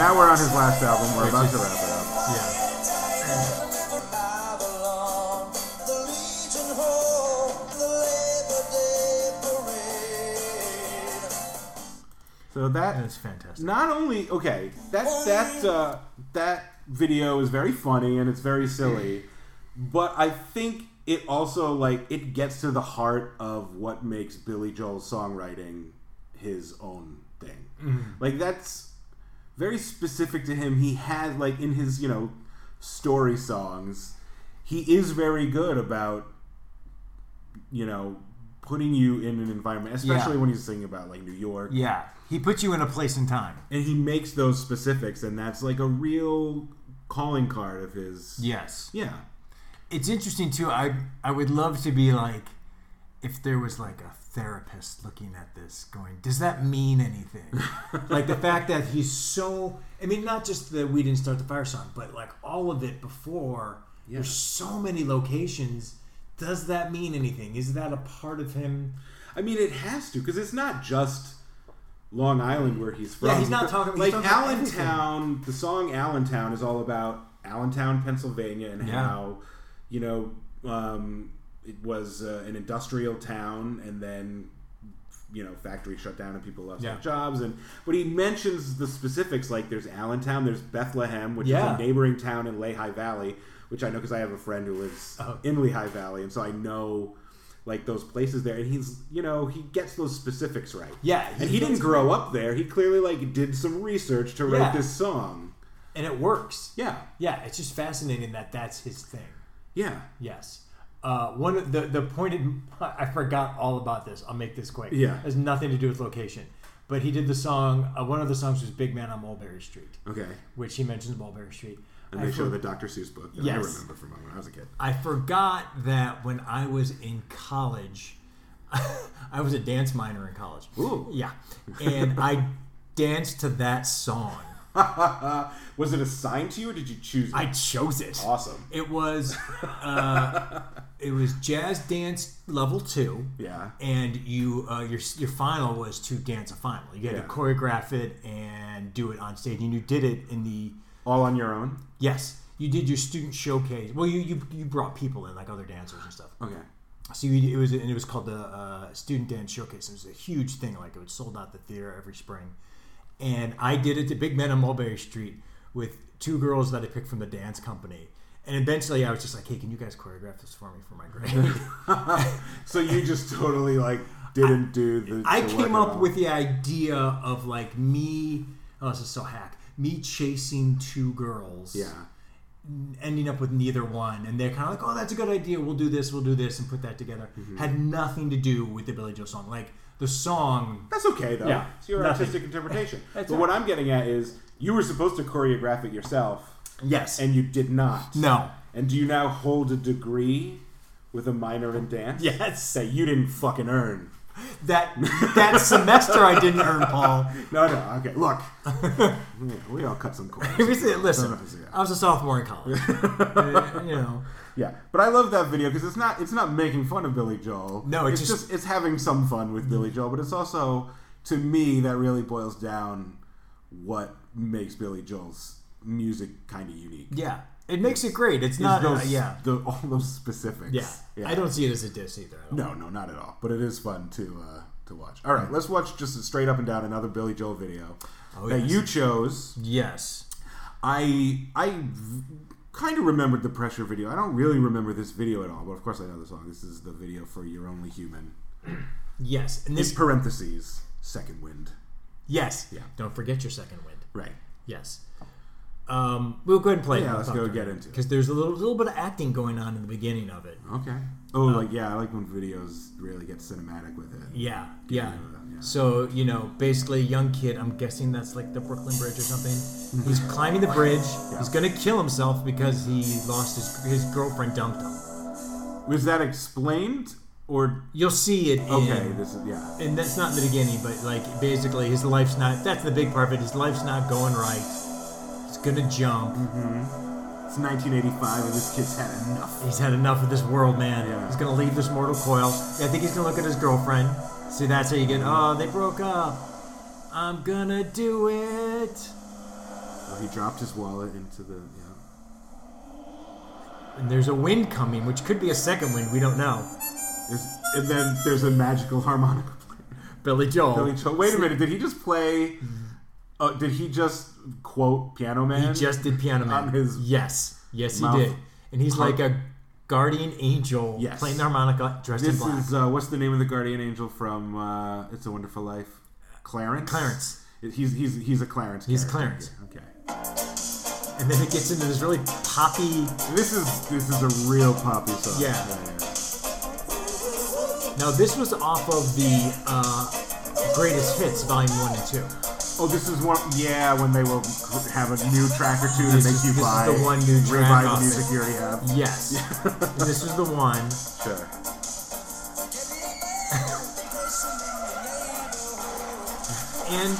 now we're on his last album. We're about to wrap it up. Yeah. So that That's fantastic. not only okay that that uh, that video is very funny and it's very silly, but I think it also like it gets to the heart of what makes Billy Joel's songwriting his own thing. Like that's very specific to him. He had like in his you know story songs, he is very good about you know putting you in an environment, especially Yeah. when he's singing about like New York. Yeah, he puts you in a place and time. and he makes those specifics and that's like a real calling card of his Yes. yeah It's interesting too. I I would love to be like, if there was like a therapist looking at this, going, does that mean anything? <laughs> like the fact that he's so. I mean, not just that we didn't start the fire song, but like all of it before. There's so many locations. Does that mean anything? Is that a part of him? i mean it has to because it's not just long island where he's from Yeah, he's not talking- like talking allentown the song allentown is all about allentown pennsylvania and Yeah. how you know um, it was uh, an industrial town and then you know factories shut down and people lost Yeah. their jobs and but he mentions the specifics like there's allentown there's bethlehem which Yeah. is a neighboring town in lehigh valley which i know because i have a friend who lives Oh. in lehigh valley and so i know like those places there and he's you know he gets those specifics right Yeah, and he didn't grow up there he clearly like did some research to write Yeah. this song and it works. yeah Yeah, it's just fascinating that that's his thing. yeah Yes. Uh, one of the the pointed <laughs> I forgot all about this. I'll make this quick. Yeah. It has nothing to do with location, but he did the song. Uh, one of the songs was "Big Man on Mulberry Street," okay which he mentions Mulberry Street. and I they show for- the dr seuss book that i remember from when i was a kid I forgot that when I was in college, <laughs> I was a dance minor in college. Ooh. Yeah, and I danced to that song. <laughs> was it assigned to you or did you choose it? I chose it. awesome It was uh, it was jazz dance level two. yeah and you uh, your your final was to dance a final. You had Yeah. to choreograph it and do it on stage, and you did it in the all on your own yes. You did your student showcase. Well, you you, you brought people in like other dancers and stuff. okay So you, it was and it was called the uh, student dance showcase. It was a huge thing. Like it was sold out the theater every spring, and I did it to Big Men on Mulberry Street with two girls that I picked from the dance company. And eventually, I was just like, "Hey, can you guys choreograph this for me for my grade?" <laughs> <laughs> so you just totally like didn't do the I the came up with the idea of like me. Oh, this is so hack. Me chasing two girls. yeah ending up with neither one, and they're kind of like, "Oh, that's a good idea. We'll do this. We'll do this, and put that together." Mm-hmm. Had nothing to do with the Billy Joel song. Like the song, That's okay though. Yeah, it's your nothing. artistic interpretation. but what I'm getting at is you were supposed to choreograph it yourself, yes, and you did not. no, And do you now hold a degree with a minor in dance? yes, That you didn't fucking earn. that that semester I didn't earn, Paul. <laughs> No, no. Okay, look. <laughs> We all cut some corners. <laughs> Listen, No, no, yeah. I was a sophomore in college. Uh, you know, Yeah, but I love that video because it's not it's not making fun of Billy Joel. No, it's it's just- just, it's having some fun with Billy Joel, but it's also to me that really boils down what makes Billy Joel's music kind of unique. yeah, it makes it great. It's not, uh, those, yeah, the, all those specifics. yeah, yeah. I don't see it as a diss either. No, no, not at all. But it is fun to uh, to watch. All right, let's watch just a straight up and down another Billy Joel video Oh, that yes. you chose. Yes. I I kind of remembered the pressure video. I don't really remember this video at all, but of course I know the song. This is the video for "You're Only Human." <clears throat> Yes, and In this. parentheses, second wind. Yes. Yeah. Don't forget your second wind. Right. Yes. Um, we'll go ahead and play. It. Yeah, let's go get into it. because there's a little little bit of acting going on in the beginning of it. Okay. Oh, like yeah, I like when videos really get cinematic with it. Yeah, yeah. Yeah, yeah. So you know, basically, a young kid. I'm guessing that's like the Brooklyn Bridge or something. He's mm-hmm. climbing the bridge. He's gonna kill himself because he lost his his girlfriend dumped him. Was that explained or You'll see it. In, okay? This is yeah. and that's not in the beginning, but like basically his life's not. That's the big part of it. His life's not going right. He's gonna jump. Mm-hmm. It's 1985, and this kid's had enough. He's had enough of this world, man. Yeah. He's gonna leave this mortal coil. I think he's gonna look at his girlfriend. See, that's how you get. Oh, they broke up. I'm gonna do it. Well, he dropped his wallet into the yeah. And there's a wind coming, which could be a second wind. We don't know. Is, and then there's a magical harmonica. <laughs> Billy Joel. Billy Joel. Wait a minute. Did he just play? Uh, did he just quote Piano Man? He just did Piano Man. On his yes, yes, he mouth. did. And he's like a guardian angel Yes. playing the harmonica, dressed in black. is uh, what's the name of the guardian angel from uh, It's a Wonderful Life? Clarence. Clarence. He's he's he's a Clarence. He's. Clarence. Okay. And then it gets into this really poppy. This is this is a real poppy song. Yeah. Now this was off of the uh, Greatest Hits, Volume One and Two. Oh, this is one. Yeah, when they will have a new track or two to This make is- you this is buy. the one new track off the music it. you already have. Yes, <laughs> this is the one. Sure. And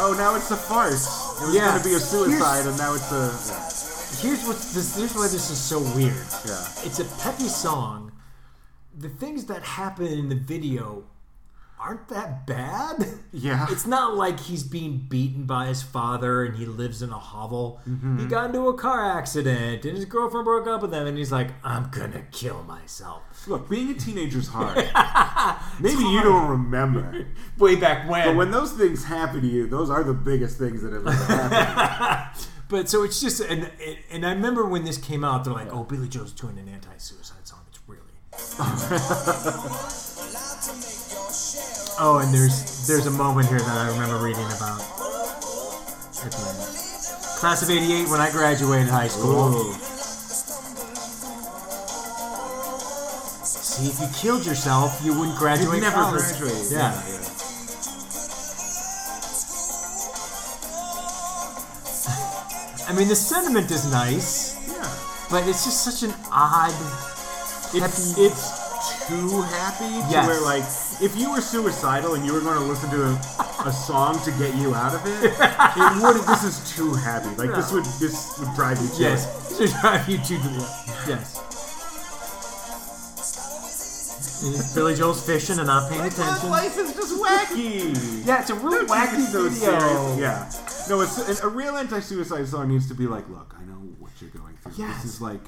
Oh, now it's a farce. It was Yeah. going to be a suicide, Here's- and now it's a. here's what this. Here's why this is so weird. Yeah. It's a peppy song. The things that happen in the video aren't that bad. <laughs> Yeah. It's not like he's being beaten by his father and he lives in a hovel. Mm-hmm. He got into a car accident and his girlfriend broke up with him and he's like, I'm gonna kill myself. Look, being a teenager's <laughs> hard. Maybe you don't remember. <laughs> Way back when. But when those things happen to you, those are the biggest things that have ever happened. But so it's just, and and I remember when this came out, they're like, "Oh, Billy Joel's doing an anti-suicide song." It's really. Oh, and there's there's a moment here that I remember reading about. At the end. Class of '88, when I graduated high school. Ooh. See, if you killed yourself, you wouldn't graduate. You'd never college. graduate. Yeah. I mean, the sentiment is nice, Yeah. but it's just such an odd. It's, Happy- it's too happy to Yes. where, like, if you were suicidal and you were going to listen to a, a song to get you out of it, <laughs> it would. This is too happy. Like, this would this would drive you to Yes, <laughs> it. drive you to the yes. Billy Joel's fishing and not paying attention. life is just wacky. <laughs> Yeah, it's a Don't take wacky it so video. serious. Yeah. No, it's, a, a real anti-suicide song needs to be like, look, I know what you're going through. Yes. This is like,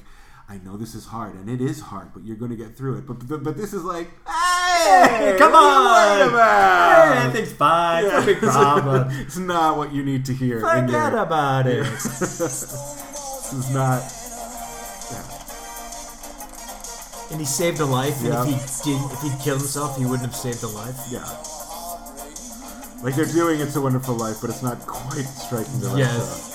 I know this is hard, and it is hard, but you're going to get through it. But but, but this is like, hey, come are you on! Hey, everything's fine. Yeah. No problem. <laughs> it's not what you need to hear. Forget about it. <laughs> This is not. And he saved a life. And if he didn't, if he'd killed himself, he wouldn't have saved a life. Yeah. Like they're doing It's a Wonderful Life, but it's not quite striking the right Yes.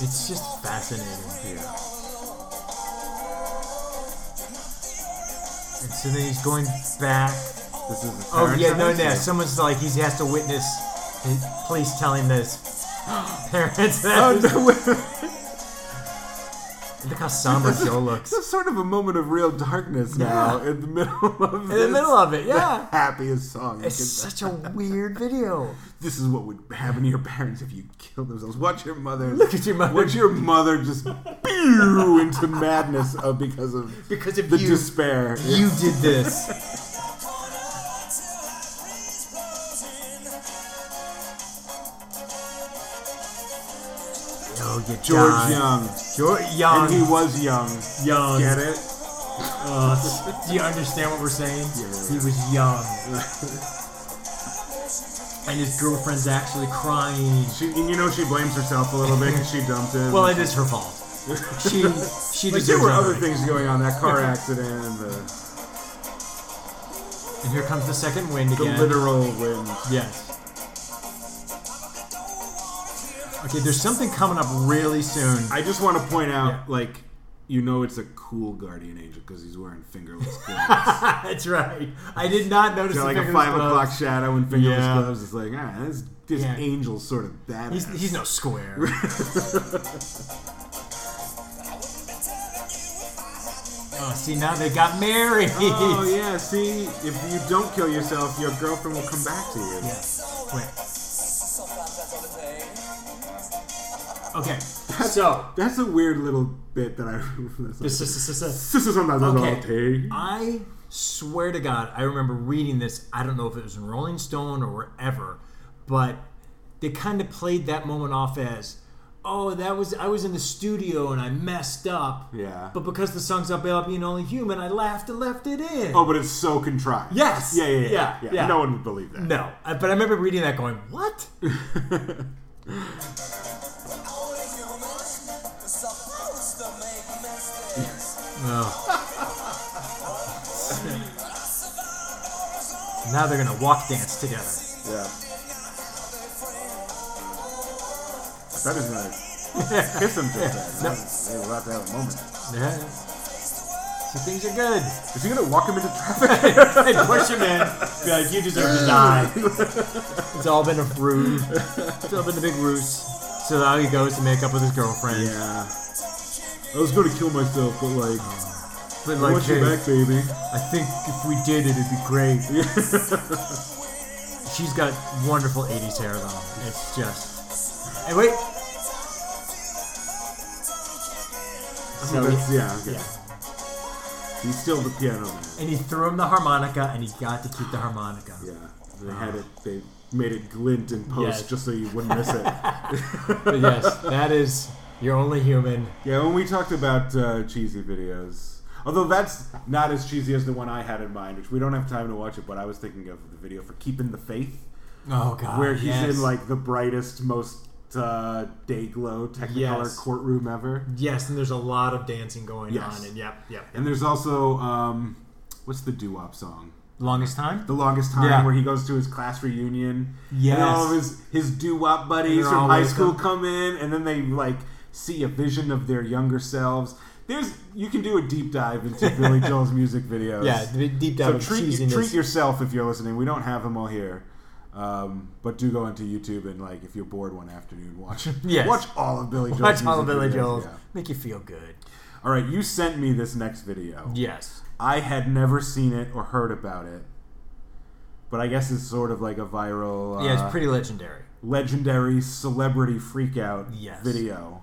It's just fascinating. here. And so then he's going back. This is. his Oh yeah, no, no. Someone's like he has to witness his police telling this <gasps> parents. Oh, That no, <laughs> Look how somber Joe looks. It's sort of a moment of real darkness now in the <laughs> middle of In the middle of it, yeah. happiest song. It's such <laughs> a weird video. This is what would happen to your parents if you killed themselves. Watch your mother. Look at your mother. Watch your mother just pew into madness of because of Because of the you, despair. you did this. <laughs> Oh, you George. Young, George Young. and he was young. young. Get it? Uh, do you understand what we're saying? Yeah. He was young. and his girlfriend's actually crying. She, and you know, she blames herself a little bit because she dumped him. Well, it is her fault. She she <laughs> Like, there were other things going on. That car accident, and the, And here comes the second wind the again. The literal wind. Yes. Okay, there's something coming up really soon. I just want to point out, Yeah. like, you know, it's a cool guardian angel because he's wearing fingerless <laughs> gloves. That's right. I did not notice the like a five gloves. o'clock shadow and fingerless Yeah. gloves. It's like, ah, this, this Yeah. angel's sort of badass. He's, he's no square. <laughs> oh, see now they got married. oh yeah, see, if you don't kill yourself, your girlfriend will come back to you. Yeah. Wait. Okay. So That's a weird little bit that I. this is this is a- This is something Okay. I swear to God, I remember reading this. I don't know if it was in Rolling Stone or wherever, but they kind of played that moment off as, "Oh, that was I was in the studio and I messed up." Yeah. But because the song's about being only human, I laughed and left it in. Oh, but it's so contrived. Yes. Yeah, yeah, yeah. Yeah, yeah. yeah. No one would believe that. no, I- but I remember reading that, going, "What?" <laughs> Oh. now they're gonna walk dance together. Yeah. That isn't a kiss him just then. They were about to have a moment. Yeah. So things are good. Is he gonna walk him into traffic? <laughs> and push him in. Be like, you deserve to die. It's all been a ruse. It's all been a big ruse. So now he goes to make up with his girlfriend. yeah. I was gonna kill myself, but like, But I like, want you hey, back, baby. I think if we did it, it'd be great. <laughs> She's got wonderful 80s hair, though. It's just. Hey, wait. So That's, he- yeah, okay. yeah. He's still the piano man. And he threw him the harmonica, and he got to keep the harmonica. Yeah. They had it. They made it glint in post Yes. just so you wouldn't miss it. <laughs> But yes, that is. You're only human. Yeah, when we talked about uh, cheesy videos, although that's not as cheesy as the one I had in mind, which we don't have time to watch it, but I was thinking of the video for Keeping the Faith, Oh, God. where he's yes. in like the brightest, most uh, day glow Technicolor Yes. courtroom ever. Yes, and there's a lot of dancing going Yes. on. And yep, yep. And there's also um, what's the doo wop song? Longest time? The longest time, Yeah. where he goes to his class reunion. Yes. And all of his his doo wop buddies from high school come in, and then they like see a vision of their younger selves. There's you can do a deep dive into Billy <laughs> Joel's music videos. Yeah, deep dive So treat cheesiness. treat yourself if you're listening. We don't have them all here. Um, but do go into YouTube and like if you're bored one afternoon, watch <laughs> Yes. watch all of Billy Joel's Watch all of music Billy videos. Joel's. Yeah. Make you feel good. All right, you sent me this next video. Yes. I had never seen it or heard about it, but I guess it's sort of like a viral, Yeah, uh, it's pretty legendary. legendary celebrity freakout Yes. video.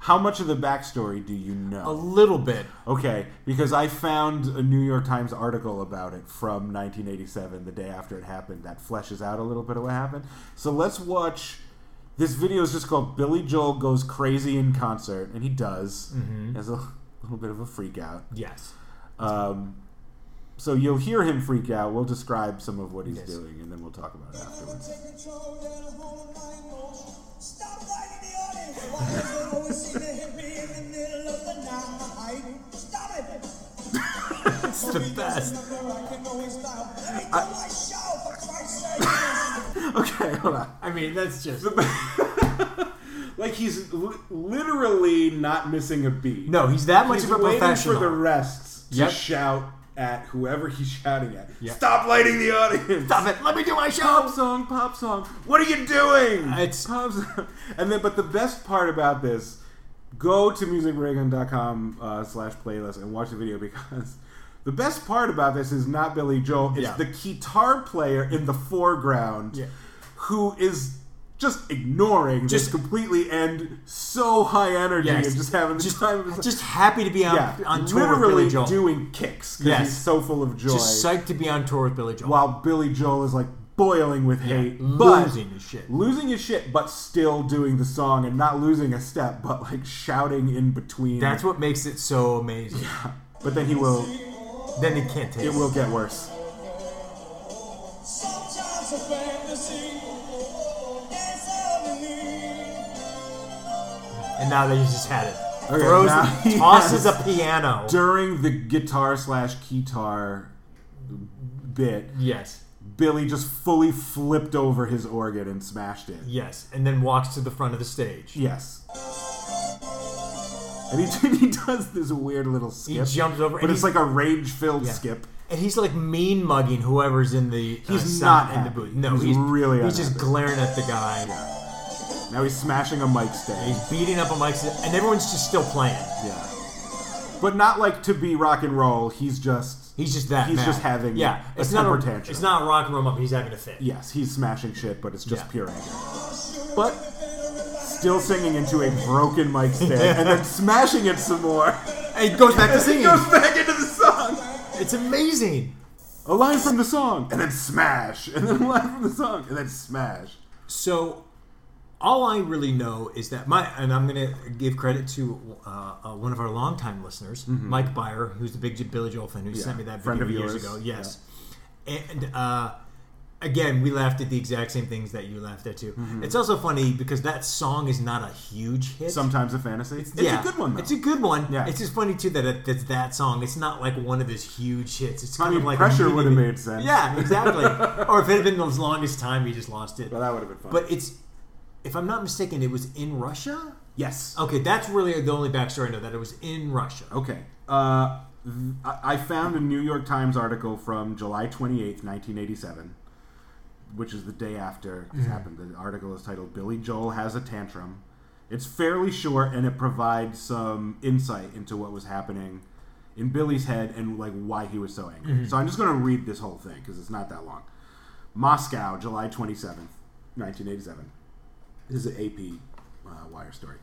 How much of the backstory do you know? A little bit. Okay, because I found a New York Times article about it from 1987, the day after it happened, that fleshes out a little bit of what happened. So let's watch. This video is just called Billy Joel Goes Crazy in Concert, and he does. Mm-hmm. He has a little bit of a freak out. Yes. Um, so you'll hear him freak out. We'll describe some of what he's Yes. doing, and then we'll talk about it afterwards. Stop lighting the audience. Why is it always seem to hit me in the middle of the night? Stop it. It's the best. I can always stop. Let me do my show, for Christ's sake. <laughs> Okay, hold on. I mean, that's just. <laughs> like he's li- literally not missing a beat. No, he's that much he's of a waiting professional. for the rests to Yep. shout at whoever he's shouting at. Yep. Stop lighting the audience. Stop it! Let me do my show. Pop song, pop song. What are you doing? It's- pop song. <laughs> And then, but the best part about this, go to musicraygun.com uh, slash playlist and watch the video because <laughs> the best part about this is not Billy Joel. It's Yeah. the guitar player in the foreground Yeah. who is just ignoring Just- this completely and so high energy Yes. and just having the Just, time of his just happy to be on, yeah, on tour with Billy Joel. doing kicks because Yes. he's so full of joy. just psyched to be on tour with Billy Joel. while Billy Joel is like boiling with hate, but losing his shit. losing his shit, but still doing the song and not losing a step, but like shouting in between. That's what makes it so amazing. yeah. But then he will. Then he can't take It will get worse. And now that he's just had it. Okay, Throws, now <laughs> he tosses a piano. During the guitar slash guitar bit, yes, Billy just fully flipped over his organ and smashed it. yes, and then walks to the front of the stage. Yes. And he, <laughs> he does this weird little skip. He jumps over, but it's like a rage filled Yeah. skip. And he's like mean mugging whoever's in the uh, He's sound- not in the booth. No, He's he's, really he's just glaring at the guy. Now he's smashing a mic stand. He's beating up a mic, stand, and everyone's just still playing. Yeah. But not like to be rock and roll. He's just He's just that. He's mad. just having yeah. a It's not temper a, tantrum. It's not rock and roll up. He's having a fit. yes, he's smashing shit, but it's just Yeah. pure anger. But still singing into a broken mic stand and then <laughs> smashing it some more. And he goes back to <laughs> singing. He goes back into the song. It's amazing. A line from the song, and then smash, and then a line from the song, and then smash. So, all I really know is that my, and I'm going to give credit to uh, uh, one of our longtime listeners, Mike Byer, who's the big Billy Joel fan, who Mm-hmm. Yeah. sent me that Friend video of years ago. Yes, and uh, again, we laughed at the exact same things that you laughed at too. Mm-hmm. It's also funny because that song is not a huge hit. Sometimes a fantasy. It's, yeah, a good one, though. It's a good one. Yeah. It's just funny too that it, it's that song. It's not like one of his huge hits. It's I kind mean, of like pressure would have made sense. Yeah, exactly. <laughs> or if it had been the longest time, he just lost it. Well, that would have been fun. But it's, if I'm not mistaken, it was in Russia. yes. Okay, that's really the only backstory I know that it was in Russia. Okay. Uh, I found a New York Times article from July 28th, 1987, which is the day after this happened. The article is titled Billy Joel Has a Tantrum. It's fairly short and it provides some insight into what was happening in Billy's head and like why he was so angry. So I'm just going to read this whole thing because it's not that long. Moscow, July 27th, 1987. This is an AP uh, wire story.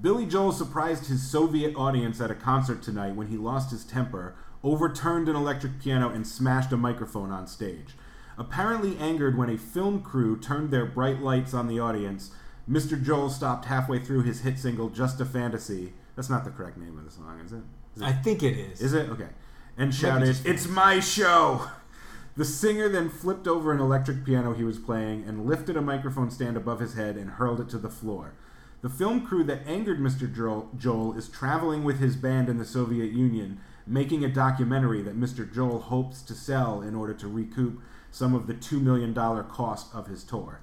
Billy Joel surprised his Soviet audience at a concert tonight when he lost his temper, overturned an electric piano, and smashed a microphone on stage. Apparently angered when a film crew turned their bright lights on the audience, Mr. Joel stopped halfway through his hit single "Just a Fantasy." That's not the correct name of the song, is it? Is it I think it is. is it? Okay. And shouted, It's my show! The singer then flipped over an electric piano he was playing and lifted a microphone stand above his head and hurled it to the floor. The film crew that angered Mr. Joel, is traveling with his band in the Soviet Union, making a documentary that Mr. Joel hopes to sell in order to recoup some of the $2 million cost of his tour.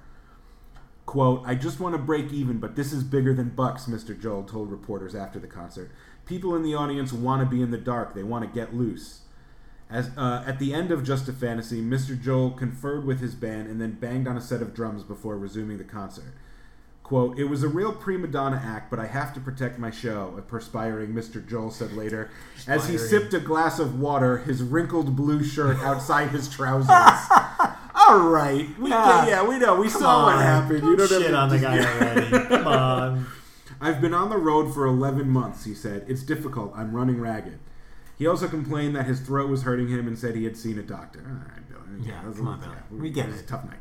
Quote, I just want to break even, but this is bigger than bucks, Mr. Joel told reporters after the concert. People in the audience want to be in the dark, they want to get loose. As uh, At the end of Just a Fantasy, Mr. Joel conferred with his band and then banged on a set of drums before resuming the concert. Quote, It was a real prima donna act, but I have to protect my show, a perspiring Mr. Joel said later, as he sipped a glass of water, his wrinkled blue shirt outside his trousers. <laughs> All right. We, Yeah. yeah. we know. We saw what happened. You don't have shit to on the guy <laughs> already. Come on. I've been on the road for 11 months, he said. It's difficult. I'm running ragged. He also complained that his throat was hurting him and said he had seen a doctor. All right, Billy. Yeah, that's- come on, Billy. We get it's it. a tough night.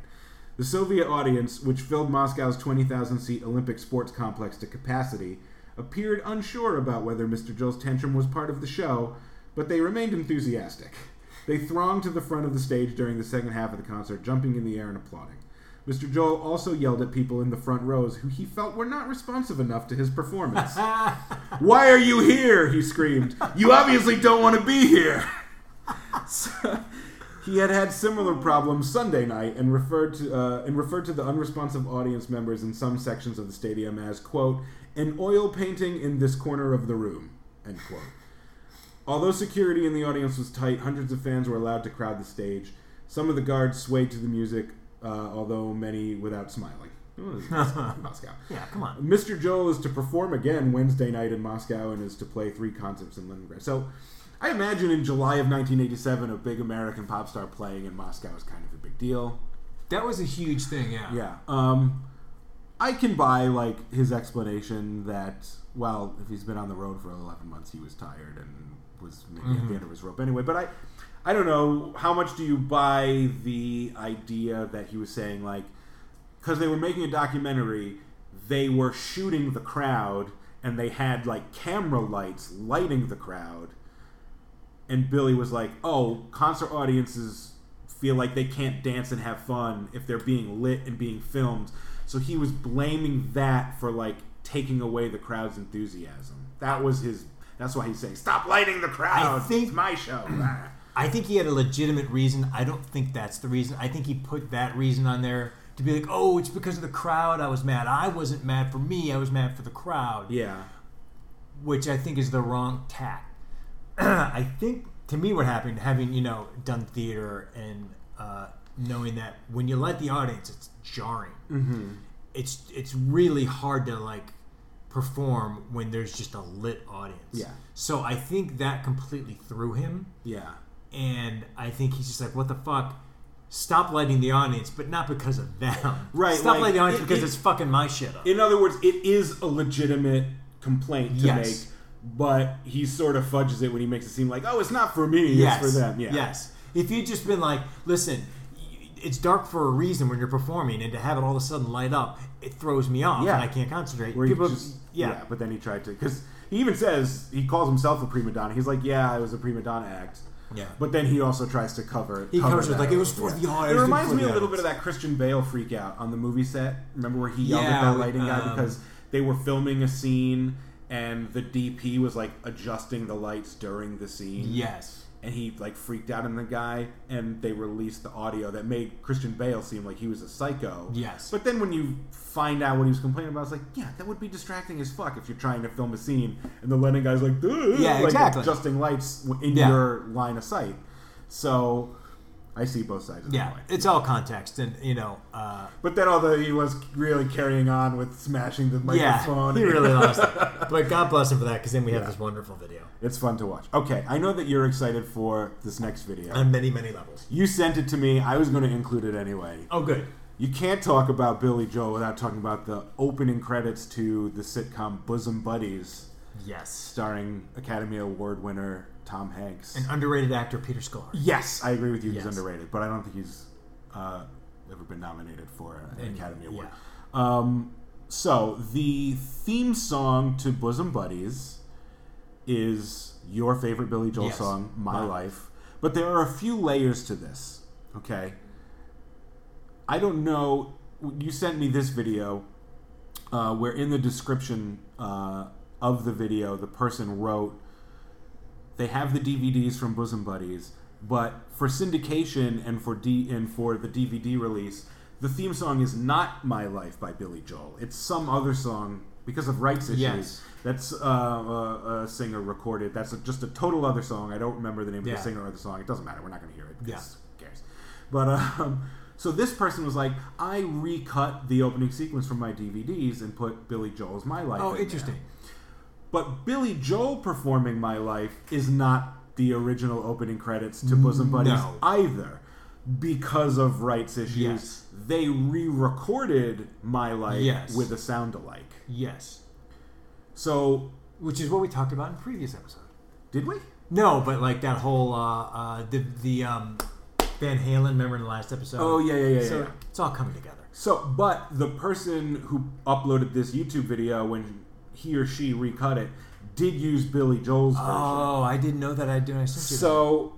The Soviet audience, which filled Moscow's 20,000 seat Olympic sports complex to capacity, appeared unsure about whether Mr. Joel's tantrum was part of the show, but they remained enthusiastic. They thronged to the front of the stage during the second half of the concert, jumping in the air and applauding. Mr. Joel also yelled at people in the front rows who he felt were not responsive enough to his performance. <laughs> Why are you here? He screamed. You obviously don't want to be here. So, He had had similar problems Sunday night and referred to uh, and referred to the unresponsive audience members in some sections of the stadium as quote an oil painting in this corner of the room end quote. Although security in the audience was tight, hundreds of fans were allowed to crowd the stage. Some of the guards swayed to the music, uh, although many without smiling. <laughs> Moscow. Yeah, come on. Mr. Joel is to perform again Wednesday night in Moscow and is to play three concerts in Leningrad. So I imagine in July of 1987, a big American pop star playing in Moscow is kind of a big deal. That was a huge thing, yeah. Yeah. Um, I can buy like his explanation that well, if he's been on the road for 11 months, he was tired and was maybe at the end of his rope anyway. But I, I don't know how much do you buy the idea that he was saying like because they were making a documentary, they were shooting the crowd and they had like camera lights lighting the crowd. And Billy was like, "Oh, concert audiences feel like they can't dance and have fun if they're being lit and being filmed." So he was blaming that for like taking away the crowd's enthusiasm. That was his. That's why he's saying, "Stop lighting the crowd. I think- it's my show." <clears throat> I think he had a legitimate reason. I don't think that's the reason. I think he put that reason on there to be like, oh, it's because of the crowd I was mad. I wasn't mad for me, I was mad for the crowd. yeah. Which I think is the wrong tack. <clears throat> I think, to me, what happened, having, you know, done theater and uh, knowing that when you let the audience, it's jarring. Mm-hmm. It's, it's really hard to, like, perform when there's just a lit audience. Yeah. So I think that completely threw him Yeah. And I think he's just like, "What the fuck? Stop lighting the audience, but not because of them. <laughs> Right, Stop like, lighting the audience it- because it- it's fucking my shit up. In other words, it is a legitimate complaint to Yes. make, but he sort of fudges it when he makes it seem like, oh, it's not for me, yes, it's for them. Yeah. Yes. If you just been like, listen, it's dark for a reason when you're performing, and to have it all of a sudden light up, it throws me off, Yeah. and I can't concentrate. Where People, just, yeah. But then he tried to, because he even says, he calls himself a prima donna. He's like, yeah, I was a prima donna act. Yeah. But then he also tries to cover. He cover covers it like, it was for the It reminds me a little bit of that Christian Bale freak out on the movie set. Remember where he yelled Yeah, at that lighting guy um, because they were filming a scene and the DP was like adjusting the lights during the scene. Yes. And he like freaked out on the guy and they released the audio that made christian bale seem like he was a psycho Yes. but then when you find out what he was complaining about it's like yeah that would be distracting as fuck if you're trying to film a scene and the lighting guy's like Yeah, like exactly. adjusting lights in Yeah. your line of sight so i see both sides of Yeah. It's all context, and, you know, uh, but then although he was really carrying on with smashing the microphone yeah, he really <laughs> lost it. But God bless him for that, because then we have this wonderful video it's fun to watch okay i know that you're excited for this next video on many, many levels. you sent it to me i was going to include it anyway Oh, good. You can't talk about Billy Joel without talking about the opening credits to the sitcom Bosom Buddies, Yes. starring Academy Award winner Tom Hanks. An underrated actor, Peter Scolari. yes, I agree with you. Yes. He's underrated, but I don't think he's uh, ever been nominated for an Academy Award. yeah. Um, so the theme song to Bosom Buddies is your favorite Billy Joel Yes. song, "My, My Life," but there are a few layers to this. Okay, I don't know. You sent me this video uh, where, in the description uh, of the video, the person wrote, "They have the DVDs from Bosom Buddies, but for syndication and for D and for the DVD release, the theme song is not My Life by Billy Joel. It's some other song because of rights issues. Yes. That's uh, a, a singer recorded. That's a, just a total other song. I don't remember the name of the singer or the song. It doesn't matter. We're not going to hear it. Yeah. Who cares? But um, so this person was like, I recut the opening sequence from my DVDs and put Billy Joel's My Life. Oh, in there." interesting. But Billy Joel performing My Life is not the original opening credits to Bosom Buddies No. either. Because of rights issues, Yes. They re recorded My Life Yes. with a sound alike. Yes. So, Which is what we talked about in previous episode. did we? No, but like that whole uh, uh, the the um, Van Halen. Remember in the last episode? Oh, yeah, yeah, yeah, So yeah. it's all coming together. So, but the person who uploaded this YouTube video when he or she recut it did use Billy Joel's version. Oh, I didn't know that. I did. I sent you. So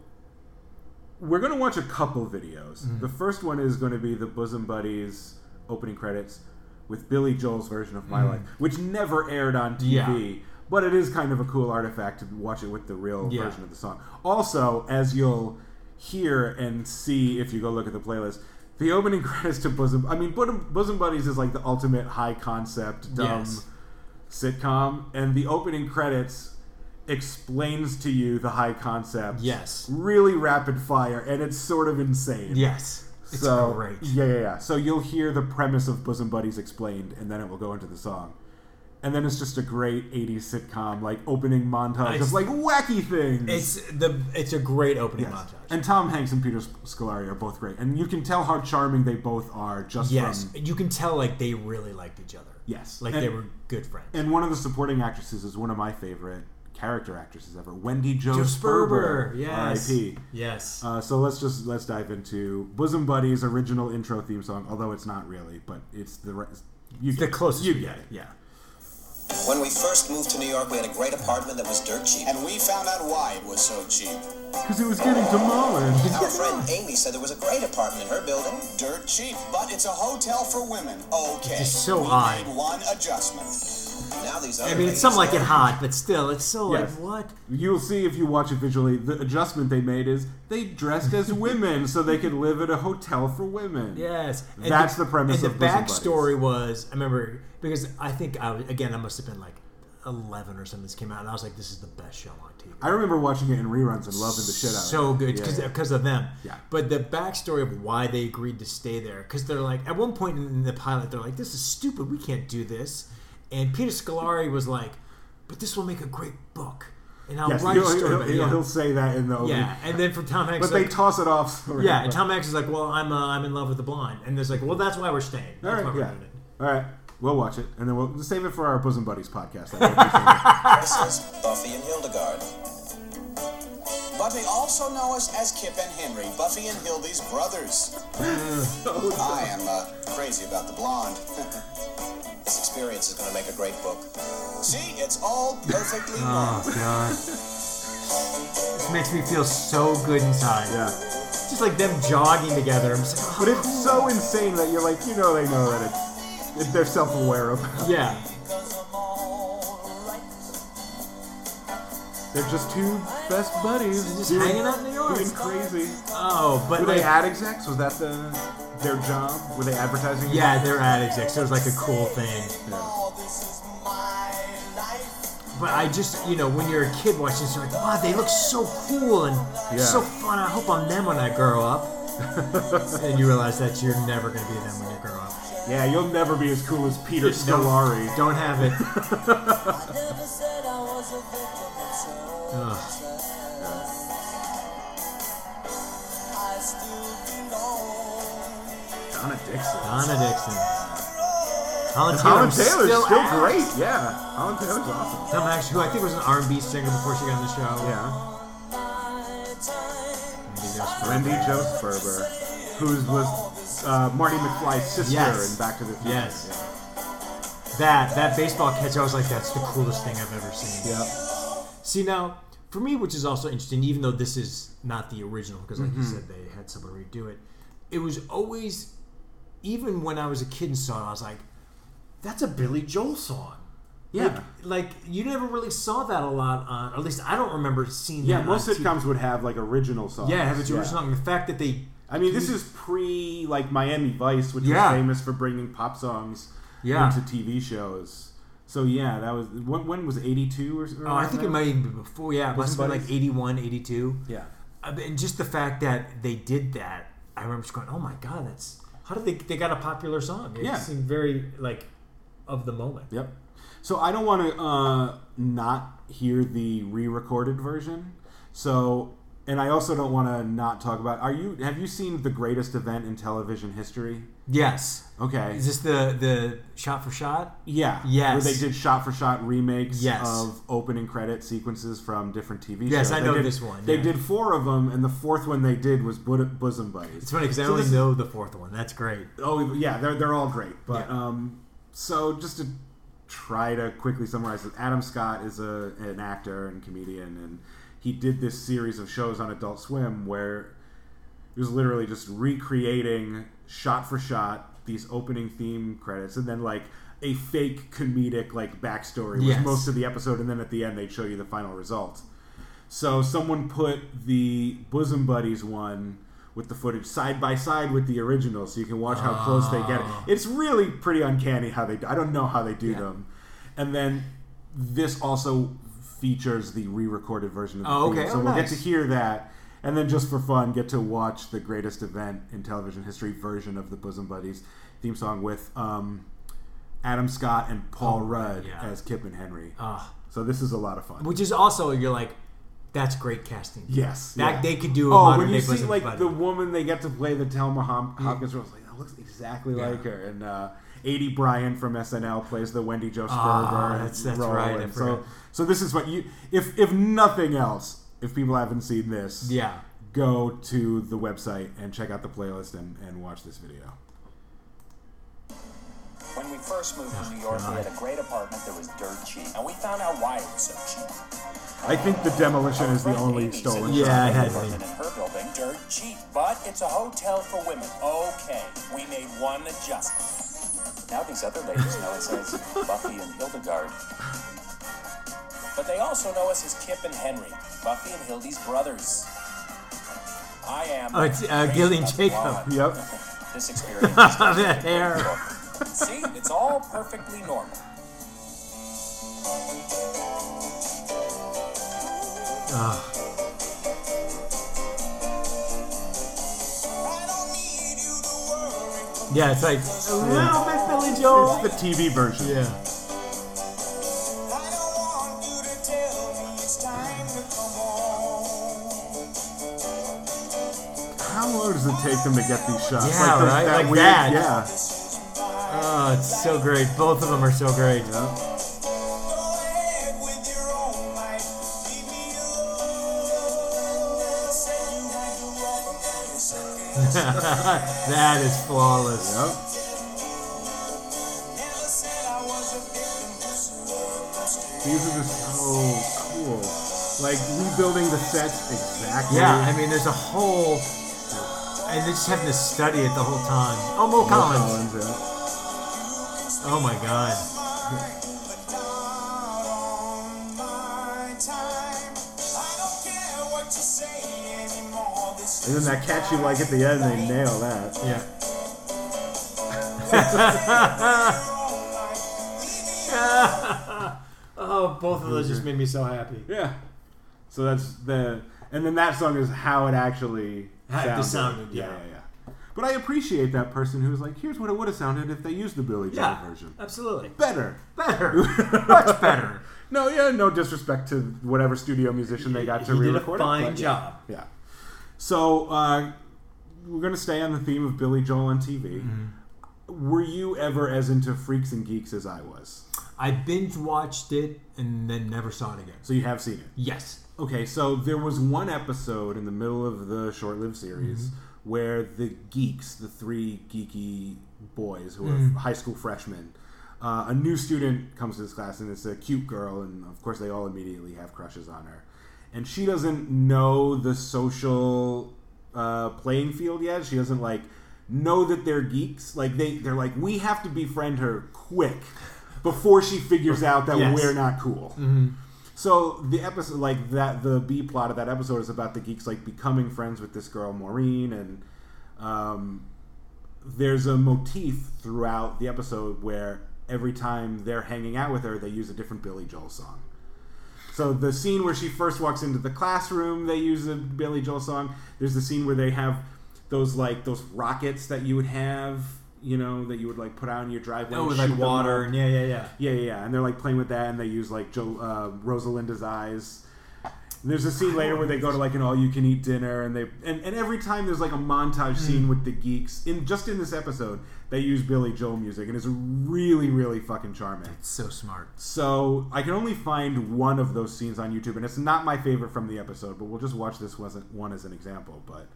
we're going to watch a couple videos. Mm-hmm. The first one is going to be the Bosom Buddies opening credits with Billy Joel's version of My Life, which never aired on TV. Yeah. But it is kind of a cool artifact to watch it with the real Yeah. version of the song. Also, as you'll hear and see if you go look at the playlist. The opening <laughs> credits to Bosom, I mean, Bosom, Bosom Buddies is like the ultimate high concept dumb Yes. sitcom, and the opening credits explains to you the high concept. Yes. really rapid fire, and it's sort of insane. Yes. It's so great. yeah, yeah, yeah. So you'll hear the premise of Bosom Buddies explained, and then it will go into the song. And then it's just a great '80s sitcom, like opening montage It's- of like wacky things. It's the it's a great opening Yes. montage. And Tom Hanks and Peter Scolari are both great, and you can tell how charming they both are just yes, from you can tell like they really liked each other. yes, Like and, they were good friends. And one of the supporting actresses is one of my favorite character actresses ever, Wendy Jo Sperber, yes. R.I.P. Yes. Uh, so let's just let's dive into Bosom Buddies' original intro theme song, although it's not really, but it's the re- you the get it. closest you get. it. Yeah. When we first moved to New York, we had a great apartment that was dirt cheap. And we found out why it was so cheap. Because it was getting demolished. Our friend Amy said there was a great apartment in her building. Dirt cheap, but it's a hotel for women. Okay. It's so we odd. made one adjustment. Now these other I mean, it's ladies something like know- it hot, but still, it's so Yes. like what? You'll see if you watch it visually. The adjustment they made is they dressed as <laughs> women so they could live at a hotel for women. Yes, And That's the premise And of the backstory was, I remember because I think I was, again I must have been like eleven or something. This came out, and I was like, "This is the best show on TV." I remember watching it in reruns and loving the shit out of it. so good Yeah, because yeah. of them. Yeah. But the backstory of why they agreed to stay there, because they're like, at one point in the pilot, they're like, "This is stupid. We can't do this." And Peter Scolari was like, "But this will make a great book." And I'll Yes, write he'll, a story. he'll, he'll, yeah. he'll say that in the opening. yeah, and then for Tom Hanks, But they toss it off. sort of. yeah, and Tom Hanks is like, "Well, I'm uh, I'm in love with the blonde," and there's like, "Well, that's why we're staying. All That's why right, we're yeah. doing it." All right, we'll watch it, and then we'll save it for our Bosom Buddies podcast. I hope you <laughs> This is Buffy and Hildegard. But they also know us as Kip and Henry, Buffy and Hildy's brothers. <laughs> I am uh, crazy about the blonde. <laughs> This experience is going to make a great book. See, it's all perfectly Oh normal. god, this makes me feel so good inside. yeah. Just like them jogging together. I'm just like, But it's so insane that you're like, you know, they know that it's, it, they're self-aware of. <laughs> yeah. They're just two best buddies, Just doing, hanging out in New York. doing crazy. Oh, but Were like, they ad execs? Was that the their job? Were they advertising? yeah, they're ad execs. It was like a cool thing. Yeah. But I just, you know, when you're a kid watching this, you're like, wow, they look so cool and Yeah. so fun. I hope I'm them when I grow up. <laughs> and you realize that you're never going to be them when you grow up. Yeah, you'll never be as cool as Peter Don't- Scolari. Don't have it. Ugh. Donna Dixon. Donna Dixon. Holland Holland Taylor's Taylor's still, still, great. Yeah, Holland Taylor's awesome. Tom Hanks, who I think was an R&B singer before she got on the show. Yeah, Maybe there's- Wendy Jo Sperber, who was uh, Marty McFly's sister Yes. in Back to the Future. Yes. That that baseball catch, I was like, that's the coolest thing I've ever seen. Yeah. See now, for me, which is also interesting, even though this is not the original, because like you Mm-hmm. said, they had someone redo it. It was always, even when I was a kid and saw it, I was like, that's a Billy Joel song. Yeah. Like, like you never really saw that a lot on, or at least I don't remember seeing Yeah, that. most on TV. sitcoms would have like original songs. Yeah, have its original song. The fact that they, I mean, this is pre like Miami Vice, which Yeah. was famous for bringing pop songs Yeah. into TV shows. So yeah, that was when, when was eighty two or? or oh, I think there? it might even be before. Yeah, it must have been like Buddies? 81, 82. Yeah. Uh, and just the fact that they did that, I remember just going, "Oh my god, that's how did they? They got a popular song. It Yeah. seemed very like of the moment. Yep. So I don't want to uh, not hear the re-recorded version. So, and I also don't want to not talk about. Are you? Have you seen the greatest event in television history? Yes. Okay. Is this the the shot for shot? Yeah. Yes. Where they did shot-for-shot remakes Yes. of opening credit sequences from different TV Yes, shows. Yes, I They know did- this one, They yeah. did four of them, and the fourth one they did was Bo- Bosom Buddies. It's funny because I only this- know the fourth one. That's great. Oh yeah, they're they're all great. But Yeah. um, so just to try to quickly summarize Adam Scott is a an actor and comedian, and he did this series of shows on Adult Swim where it was literally just recreating shot for shot these opening theme credits, and then like a fake comedic like backstory was Yes. most of the episode, and then at the end they'd show you the final result. So someone put the Bosom Buddies one with the footage side by side with the original, so you can watch how close they get. Oh. It's really pretty uncanny how they. I don't know how they do Yeah. them. And then this also features the re-recorded version of the Oh, theme, okay. so Oh, we'll get to hear that. And then just for fun, get to watch the greatest event in television history version of the Bosom Buddies theme song with um, Adam Scott and Paul Oh, Rudd yeah. as Kip and Henry. Ah. So this is a lot of fun. Which is also you're like, that's great casting. Yes, that yeah. they could do. A Oh, when you see like Buddy. the woman they get to play the Telma Hom- Hopkins role, it's like that looks exactly Yeah. like her. And uh, Aidy Bryant from SNL plays the Wendy Jo Sperber Ah, that's- that's role. right, And so, so this is what you, if if nothing else, if people haven't seen this, yeah. go to the website and check out the playlist and, and watch this video. When we first moved to New York, God. we had a great apartment that was dirt cheap, and we found out why it was so cheap. I think the demolition is the only stolen Yeah, shot. it had to in her building, dirt cheap, but it's a hotel for women. Okay, we made one adjustment. Now these other ladies know us as Buffy and Hildegard. But they also know us as Kip and Henry, Buffy and Hildy's brothers. I am. Oh, it's, uh, Gillian Jacob. Yep. <laughs> This experience. is <laughs> just The like hair. See, it's all perfectly normal. Ah. Yeah, it's like a little bit Billy Joel. It's the TV version. Yeah. How long does it take them to get these shots? Yeah, those- right? Like weird- that. Yeah. Oh, it's so great. Both of them are so great. <laughs> that is flawless. These are just so cool. Like rebuilding the sets exactly. Yeah, I mean, there's a whole, and they're just having to study it the whole time. Oh, Mo Mo Collins. Collins, yeah. Oh my God. <laughs> And then that catch you like at the end, they nail that. Yeah. <laughs> oh, both of those just made me so happy. Yeah. So that's the, and then that song is how it actually How it sounded. sounded, yeah, yeah. yeah, yeah. But I appreciate that person who's like, here's what it would have sounded if they used the Billy Joel Yeah, version. absolutely. Better. Better. <laughs> Much better. No, yeah, no disrespect to whatever studio musician they got to He did a re-record it, fine yeah. job. Yeah. So uh, we're gonna stay on the theme of Billy Joel on TV. Mm-hmm. Were you ever as into Freaks and Geeks as I was? I binge watched it and then never saw it again. So you have seen it. Yes. Okay, so there was one episode in the middle of the short-lived series Mm-hmm. where the geeks, the three geeky boys who are Mm. high school freshmen, uh, a new student comes to this class and it's a cute girl, and of course they all immediately have crushes on her, and she doesn't know the social uh, playing field yet. She doesn't like know that they're geeks. Like they, they're like, we have to befriend her quick before she figures out that Yes. we're not cool. So the episode, like that, the B plot of that episode is about the geeks like becoming friends with this girl Maureen, and um, there's a motif throughout the episode where every time they're hanging out with her, they use a different Billy Joel song. So the scene where she first walks into the classroom, they use the Billy Joel song. There's the scene where they have those like those rockets that you would have, you know, that you would like put out in your driveway. Oh, with like water yeah, yeah, yeah. Yeah, yeah, yeah. And they're like playing with that, and they use like Joe uh, Rosalinda's Eyes. And there's a scene later where they go to like an all-you-can-eat dinner, and they and, and every time there's like a montage scene with the geeks. In just in this episode, they use Billy Joel music, and it's really, really fucking charming. It's so smart. So I can only find one of those scenes on YouTube, and it's not my favorite from the episode. But we'll just watch this wasn't one as an example. But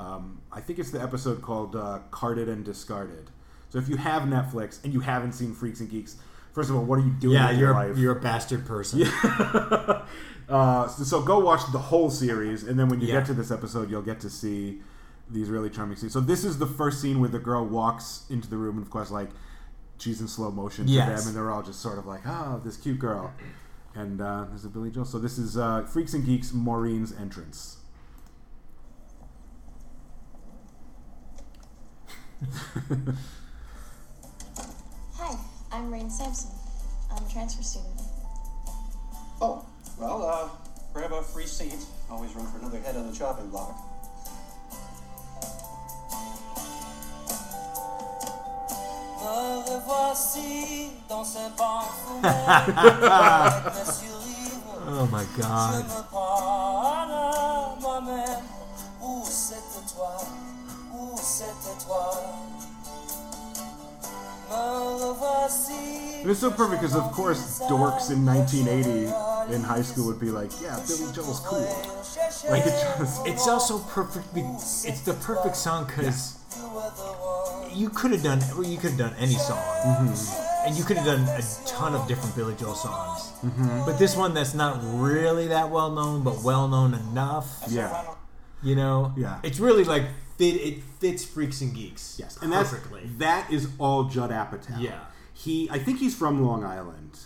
um, I think it's the episode called uh, "Carded and Discarded." So if you have Netflix and you haven't seen Freaks and Geeks, first of all, what are you doing Yeah, you're your a, life? you're a bastard person. <laughs> <laughs> uh, so, so go watch the whole series, and then when you Yeah. get to this episode, you'll get to see these really charming scenes. So this is the first scene where the girl walks into the room, and of course, like she's in slow motion to Yes. them, and they're all just sort of like, "Oh, this cute girl." And uh, this is Billy Joel. So this is uh, Freaks and Geeks Maureen's entrance. <laughs> Hi, I'm Rain Sampson. I'm a transfer student. Oh, well, uh, grab a free seat. Always room for another head on the chopping block. Me revoici dans ce banc <laughs> Oh my god. Je me parle moi-même. Où c'était toi? Où c'était toi? Me revoici. It was so perfect because, of course, dorks in 1980 in high school would be like, "Yeah, Billy Joel's cool." Like it <laughs> just. It's also perfect. be- It's the perfect song because you could have done. well, You could have done any song, mm-hmm. and you could have done a ton of different Billy Joel songs. Mm-hmm. But this one that's not really that well known, but well known enough. Yeah. You know. Yeah. It's really like fit. It fits Freaks and Geeks. Yes, and that's perfectly. that is all Judd Apatow. Yeah. he. I think he's from Long Island,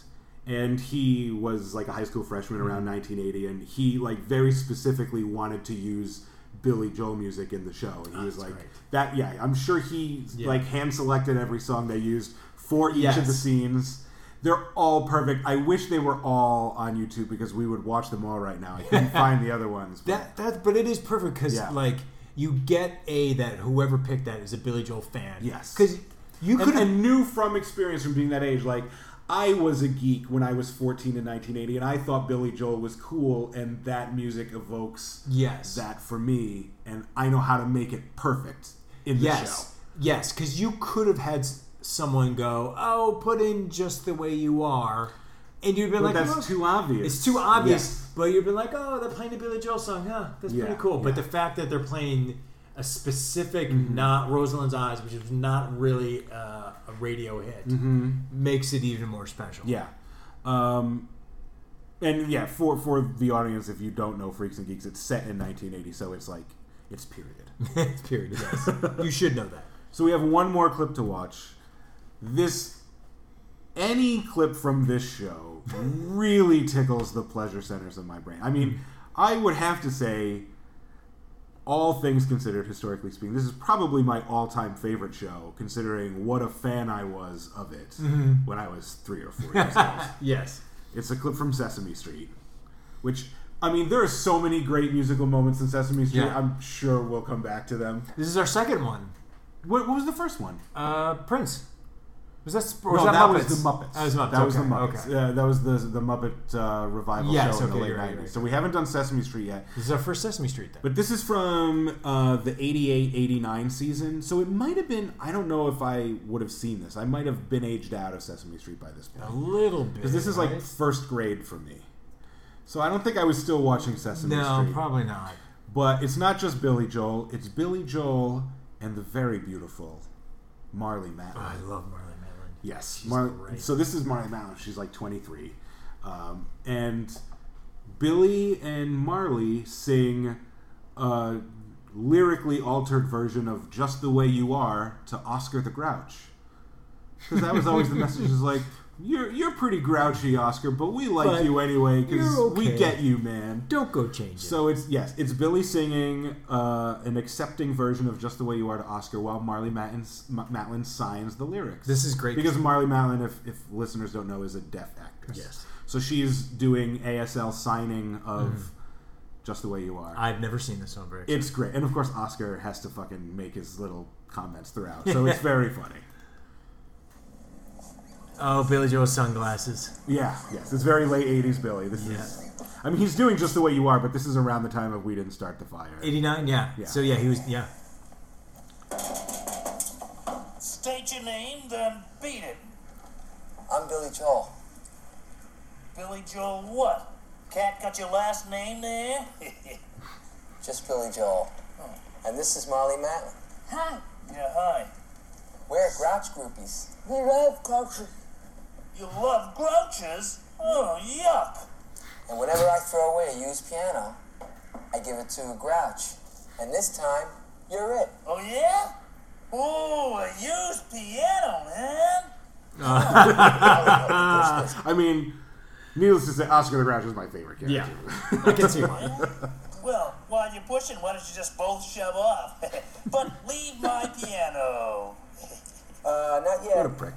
and he was like a high school freshman Mm-hmm. around 1980, and he like very specifically wanted to use Billy Joel music in the show, and he was like great. that. Yeah, I'm sure he Yeah. like hand selected every song they used for each of the scenes. They're all perfect. I wish they were all on YouTube because we would watch them all right now. I couldn't <laughs> find the other ones. but- That that, but it is perfect because Yeah. like you get a that whoever picked that is a Billy Joel fan. Yes. because you could and knew from experience from being that age like i was a geek when i was 14 in 1980 and i thought billy joel was cool and that music evokes yes that for me and i know how to make it perfect in the show. yes yes because you could have had someone go oh put in just the way you are, and you'd been but like that's "Look, too obvious It's too obvious, Yes. but you've been like, oh, they're playing a Billy Joel song. Huh, that's Yeah, pretty cool. But the fact that they're playing a specific, Mm-hmm. not Rosalinda's Eyes, which is not really uh, a radio hit, makes it even more special. Mm-hmm. yeah um and yeah for for the audience if you don't know freaks and geeks it's set in 1980 so it's like it's period <laughs> it's Period. Yes. you should know that. <laughs> So we have one more clip to watch. This any clip from this show <laughs> really tickles the pleasure centers of my brain. I mean, I would have to say all things considered historically speaking, this is probably my all-time favorite show considering what a fan I was of it when I was 3 or 4 years old. <laughs> Yes. It's a clip from Sesame Street, which I mean, there are so many great musical moments in Sesame Street. Yeah. I'm sure we'll come back to them. This is our second one. What, what was the first one? Uh, Prince. Was that, was no, that, that, was the Muppets. That was Muppets. That was the Muppets. Okay. Yeah, that was the the Muppet uh, revival Yes, show in the late you're right, 90s. right, So we haven't done Sesame Street yet. This is our first Sesame Street then. But this is from uh, the 88-89 season. So it might have been I don't know if I would have seen this. I might have been aged out of Sesame Street by this point. a little bit. Because this is like right? first grade for me. So I don't think I was still watching Sesame no, Street. probably not. But it's not just Billy Joel. It's Billy Joel and the very beautiful Marlee Matlin. Oh, I love Marlee. Yes, Mar- so this is Marlee Matlin. She's like 23, um, and Billy and Marlee sing a lyrically altered version of "Just the Way You Are" to Oscar the Grouch, because that was always the message. Is like you're you're pretty grouchy, Oscar, but we like But you anyway because you're we get you, man. Don't go change it. So it's yes, it's Billy singing uh, an accepting version of "Just the Way You Are" to Oscar, while Marlee Matlin, Matlin signs the lyrics. This is great. because Marlee Matlin, if, if listeners don't know, is a deaf actress. Yes. So she's doing ASL signing of "Just the Way You Are." I've never seen this very. it's great, and of course Oscar has to fucking make his little comments throughout, so <laughs> it's very funny. Oh, Billy Joel's sunglasses. Yeah, yes, it's very late '80s Billy. This is. I mean, he's doing "Just the Way You Are," but this is around the time of "We Didn't Start the Fire." 89, yeah. Yeah. So yeah, he was yeah. State your name, then beat it. I'm Billy Joel. Billy Joel what? Cat got your last name there? <laughs> Just Billy Joel. And this is Molly Matlin. Hi. Yeah, hi. We're Grouch groupies. We love Grouches. You love grouches? Oh, yuck. And whenever I throw away a used piano, I give it to a Grouch. And this time, you're it. Oh, yeah? Ooh, a used piano, man. <laughs> I mean, Needless to say, Oscar the Grouch is my favorite character. Yeah, I can see why. <laughs> Well, while you're pushing, why don't you just both shove off? <laughs> but leave my piano. Uh, not yet. What a prick.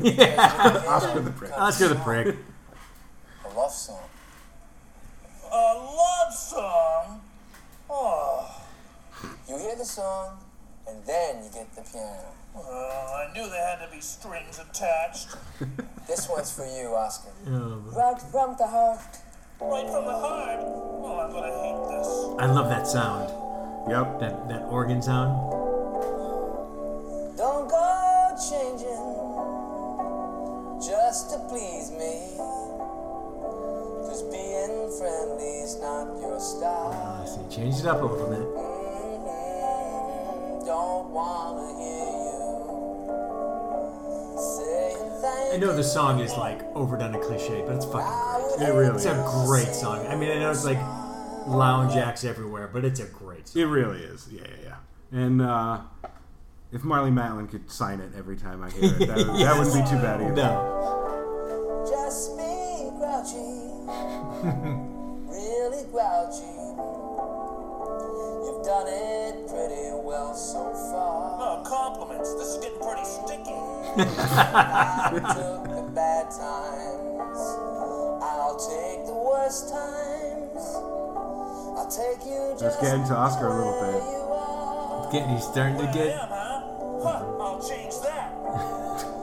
Yeah. Oscar the prick. Oscar the prick. A love song. A love song? Oh, You hear the song, and then you get the piano. well, I knew there had to be strings attached. This one's for you, Oscar. Oh, Right from the heart. Right from the heart. Oh, I'm gonna hate this. I love that sound. Yep. That that organ sound. Don't go changing just to please me. Cause being friendly's not your style. See, changed it up a little bit. Mhm. Don't wanna hear you I know the song is like overdone and cliche, but it's fucking great. It really It's a great song. I mean, I know it's like lounge acts everywhere, but it's a great song. It really is. Yeah, yeah, yeah. And uh, if Marlee Matlin could sign it every time I hear it, that, would, <laughs> that wouldn't be too bad either. No. Just being grouchy, <laughs> really grouchy. You've done it pretty well so far. Oh, compliments. This is getting pretty sticky. I took the bad times. I'll take the worst times. I'll take you just Let's get into Oscar a little bit. you. Getting, he's starting to I get. Huh? I'll change that. <laughs>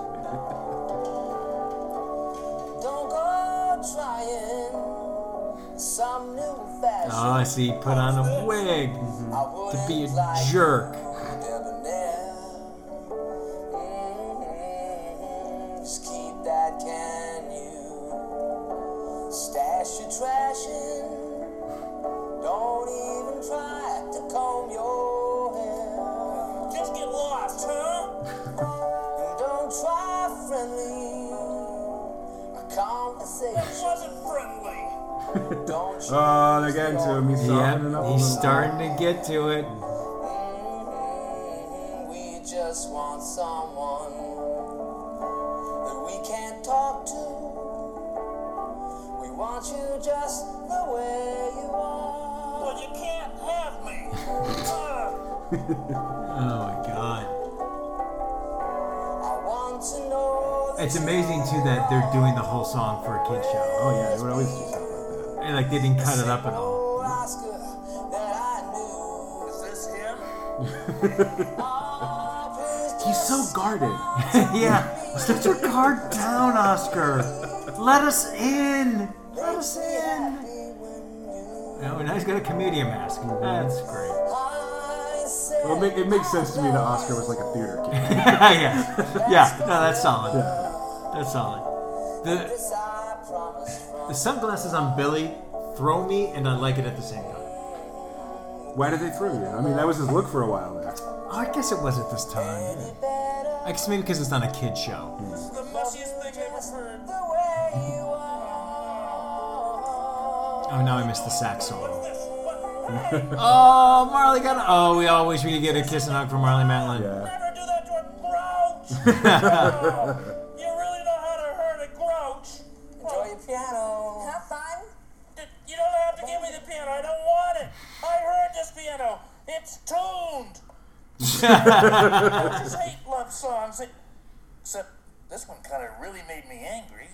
Don't go trying some new fashion. Oh, I see. Put on a wig to be a jerk. Get to it. Mhm. We just want someone that we can't talk to. We want you just the way you are. Well, you can't have me. <laughs> Oh my god. I want to know. It's amazing too that they're doing the whole song for a kid show. Oh, yeah, they would always do stuff like that. And like they didn't cut it up at all. <laughs> He's so guarded. <laughs> yeah. Set your guard down, Oscar. Let us in. Let us in. Oh, now he's got a comedian mask. That's great. Well, it, make, it makes sense to me that Oscar was like a theater kid. <laughs> yeah. Yeah. No, that's solid. That's solid. The this I promise from the sunglasses on Billy throw me and I like it at the same time. Why did they throw you? I mean, that was his look for a while there. Oh, I guess it was at this time. I guess maybe because it's not a kid show. This is the messiest thing I've ever heard. the way you are. Oh, now I missed the sax solo. This, what? Hey, Oh, Marlee got. A, oh, we all wish we could get a kiss and hug from Marlee Matlin. Yeah. never do that to a grouch. <laughs> You really know how to hurt a grouch. Enjoy your piano. Have fun. D- You don't have to give me the piano. I don't want it. I heard this piano. It's tuned. I just hate love songs. Except this one kind of really made me angry.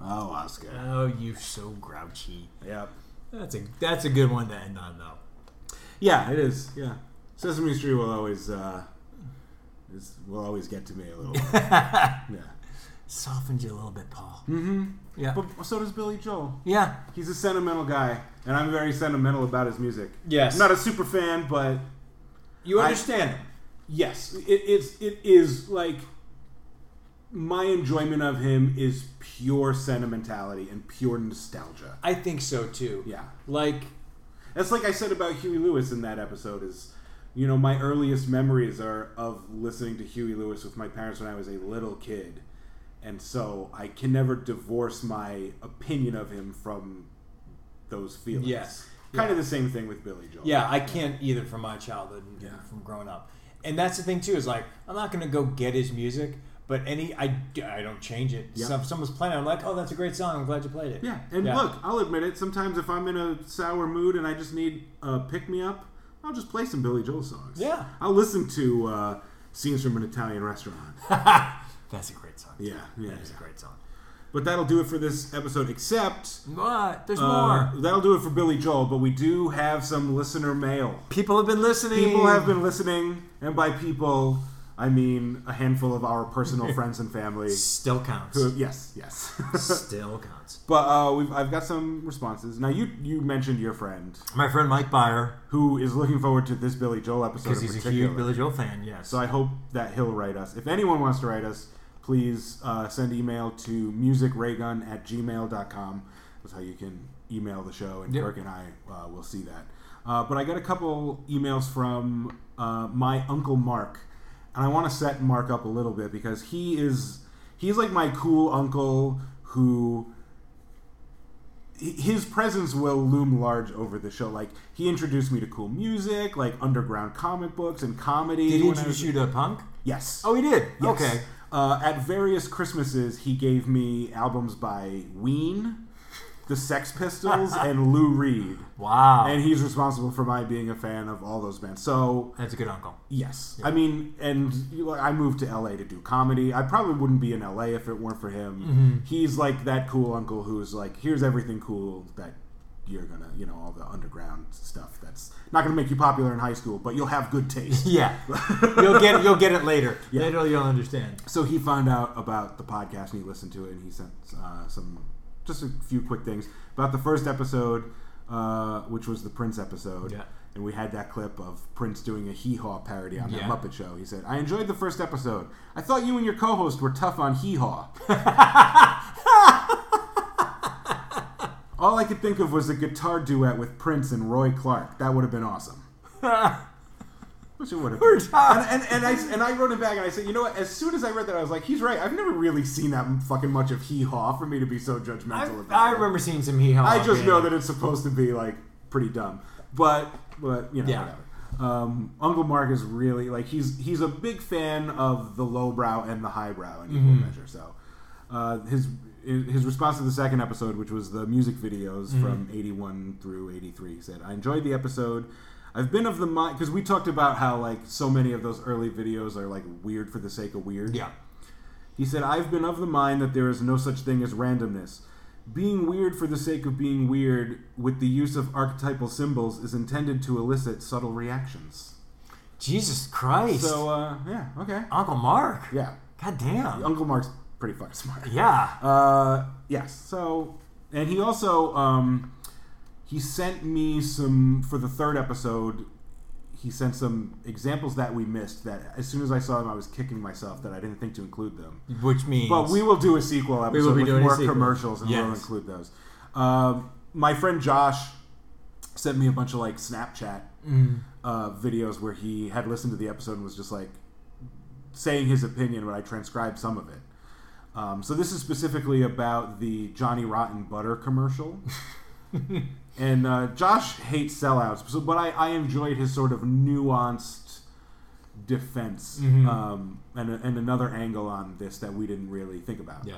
Oh, Oscar. Oh, you're so grouchy. Yep. That's a that's a good one to end on though. Yeah, it is. Yeah. Sesame Street will always uh, is, will always get to me a little. bit. <laughs> yeah. Softens you a little bit, Paul. Mm-hmm. Yeah. But so does Billy Joel. yeah. He's a sentimental guy, and I'm very sentimental about his music. Yes. I'm not a super fan, but You understand him. yes, it, it's it is like my enjoyment of him is pure sentimentality and pure nostalgia. I think so too. Yeah. Like That's like I said about Huey Lewis in that episode. Is you know my earliest memories are of listening to Huey Lewis with my parents when I was a little kid, and so I can never divorce my opinion of him from those feelings. Yes. kind of the same thing with Billy Joel. Yeah, I can't either from my childhood and Yeah. from growing up. And that's the thing too is like I'm not gonna go get his music, But any, I, I don't change it. Yep. So if someone's playing, it, I'm like, oh, that's a great song. I'm glad you played it. Yeah, and look, I'll admit it. Sometimes if I'm in a sour mood and I just need a pick me up, I'll just play some Billy Joel songs. Yeah. I'll listen to uh, scenes from an Italian restaurant. <laughs> <laughs> that's a great song. Yeah, yeah, That is a great song. But that'll do it for this episode. Except What? There's uh, more. that'll do it for Billy Joel. But we do have some listener mail. People have been listening. People have been listening, and by people I mean a handful of our personal <laughs> friends and family. Still counts. Who, yes, yes. <laughs> Still counts. But uh, we've, I've got some responses. Now, you you mentioned your friend My friend Mike Byer, who is looking forward to this Billy Joel episode because in he's a huge Billy Joel fan. Yes. So I hope that he'll write us. If anyone wants to write us, please uh, send email to musicraygun at gmail.com. That's how you can email the show, and Yep. Kirk and I uh, will see that. Uh, but I got a couple emails from uh, my uncle Mark, and I want to set Mark up a little bit because he is he's like my cool uncle who his presence will loom large over the show. Like he introduced me to cool music, like underground comic books and comedy. did he introduce was- you to punk? Yes. Oh, he did. Yes. Okay. Uh, at various Christmases, he gave me albums by Ween, the Sex Pistols, <laughs> and Lou Reed. Wow. And he's responsible for my being a fan of all those bands. So That's a good uncle. yes, I mean, and I moved to LA to do comedy. I probably wouldn't be in LA if it weren't for him. Mm-hmm. He's like that cool uncle who's like, here's everything cool that you're gonna, you know, all the underground stuff not gonna make you popular in high school, but you'll have good taste. <laughs> Yeah. you'll get you'll get it later. <laughs> Yeah. Later you'll understand. So he found out about the podcast and he listened to it and he sent uh, some just a few quick things about the first episode, uh, which was the Prince episode. Yeah. And we had that clip of Prince doing a hee haw parody on Yeah. that Muppet Show. He said, "I enjoyed the first episode. I thought you and your co-host were tough on hee haw." <laughs> All I could think of was a guitar duet with Prince and Roy Clark. That would have been awesome. <laughs> Which it would have been. And, and, and, I, and I wrote him back and I said, you know what? As soon as I read that, I was like, he's right. I've never really seen that fucking much of hee haw for me to be so judgmental I. I remember seeing some hee haw. I just yeah. know that it's supposed to be like pretty dumb, but but you know Yeah. whatever. Um, Uncle Mark is really like he's he's a big fan of the lowbrow and the highbrow in equal Mm-hmm. measure. So uh, his his response to the second episode, which was the music videos Mm-hmm. from eighty one through eighty three, he said, "I enjoyed the episode." I've been of the mind because we talked about how like so many of those early videos are like weird for the sake of weird. Yeah. He said, I've been of the mind that there is no such thing as randomness. Being weird for the sake of being weird with the use of archetypal symbols is intended to elicit subtle reactions. Jesus Christ. So, uh, yeah, okay. Uncle Mark. Yeah. God damn. Uncle Mark's pretty fucking smart. Yeah. Uh, yes. So, and he also, um, he sent me some, for the third episode, he sent some examples that we missed that as soon as I saw them, I was kicking myself that I didn't think to include them. Which means. But we will do a sequel will episode be with doing more commercials, and we'll include those. Um, my friend Josh sent me a bunch of like Snapchat Mm. uh, videos where he had listened to the episode and was just like saying his opinion, but I transcribed some of it. Um, so this is specifically about the Johnny Rotten butter commercial. <laughs> and uh, Josh hates sellouts, so, but I, I enjoyed his sort of nuanced defense Mm-hmm. um, and, and another angle on this that we didn't really think about. Yeah.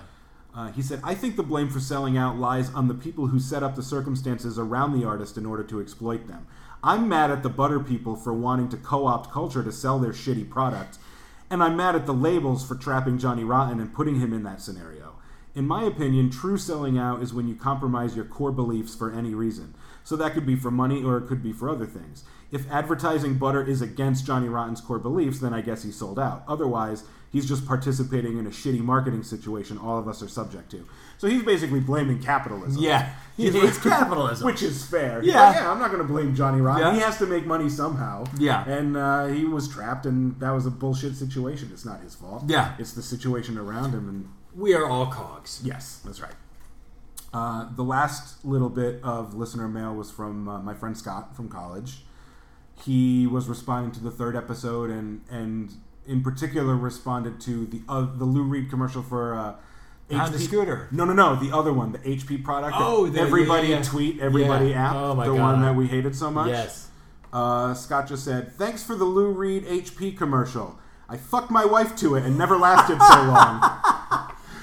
Uh, he said, I think the blame for selling out lies on the people who set up the circumstances around the artist in order to exploit them. I'm mad at the butter people for wanting to co opt culture to sell their shitty product, and I'm mad at the labels for trapping Johnny Rotten and putting him in that scenario. In my opinion, true selling out is when you compromise your core beliefs for any reason. So that could be for money or it could be for other things. If advertising butter is against Johnny Rotten's core beliefs, then I guess he sold out. Otherwise, he's just participating in a shitty marketing situation all of us are subject to. So he's basically blaming capitalism. Yeah. He hates capitalism. Which is fair. He's Yeah. like, yeah, I'm not going to blame Johnny Rotten. Yeah. He has to make money somehow. Yeah. And uh, he was trapped, and that was a bullshit situation. It's not his fault. Yeah. It's the situation around him, and we are all cogs. Yes, that's right. Uh, the last little bit of listener mail was from uh, my friend Scott from college. He was responding to the third episode, and and in particular responded to the uh, the Lou Reed commercial for uh, Honda scooter. No, no, no, the other one, the HP product. Oh, the- everybody yeah, yeah. tweet, everybody Yeah. app, Oh, my the God. one that we hated so much. Yes. Uh, Scott just said, "Thanks for the Lou Reed HP commercial. I fucked my wife to it and never lasted so long.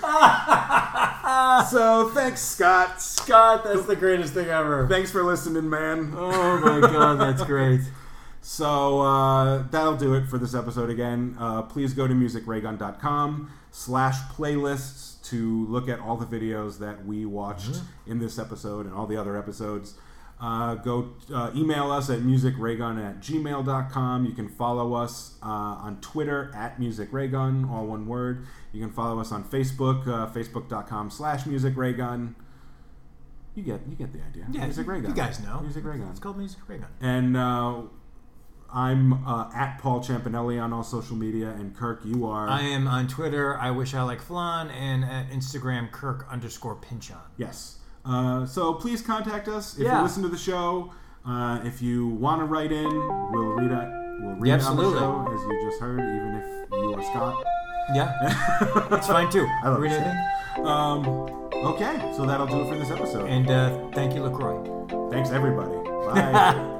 <laughs> so thanks, Scott. Scott, that's the greatest thing ever. Thanks for listening, man. Oh my god, that's great. <laughs> So uh, that'll do it for this episode again. Uh, please go to musicraygun.com slash playlists to look at all the videos that we watched Mm-hmm. in this episode and all the other episodes. Uh, go uh, email us at musicraygun at gmail.com. You can follow us uh, on Twitter at musicraygun, all one word. You can follow us on Facebook, uh, facebook.com slash musicraygun. You get you get the idea. Yeah, Music Ray you guys know. Music Ray Gun. It's called Music Ray Gun. And uh, I'm uh, at Paul Champanelli on all social media, and Kirk, you are. I am on Twitter. I wish I like flan, and at Instagram Kirk underscore Pinchon. yes. Uh, so please contact us if Yeah. you listen to the show. Uh, if you want to write in, we'll read it. We'll read Yeah, it on the show, as you just heard, even if you are Scott. Yeah, <laughs> it's fine too. I love Read? Scott. Um, okay, so that'll do it for this episode. And uh, thank you, Lacroix. Thanks, everybody. <laughs> Bye.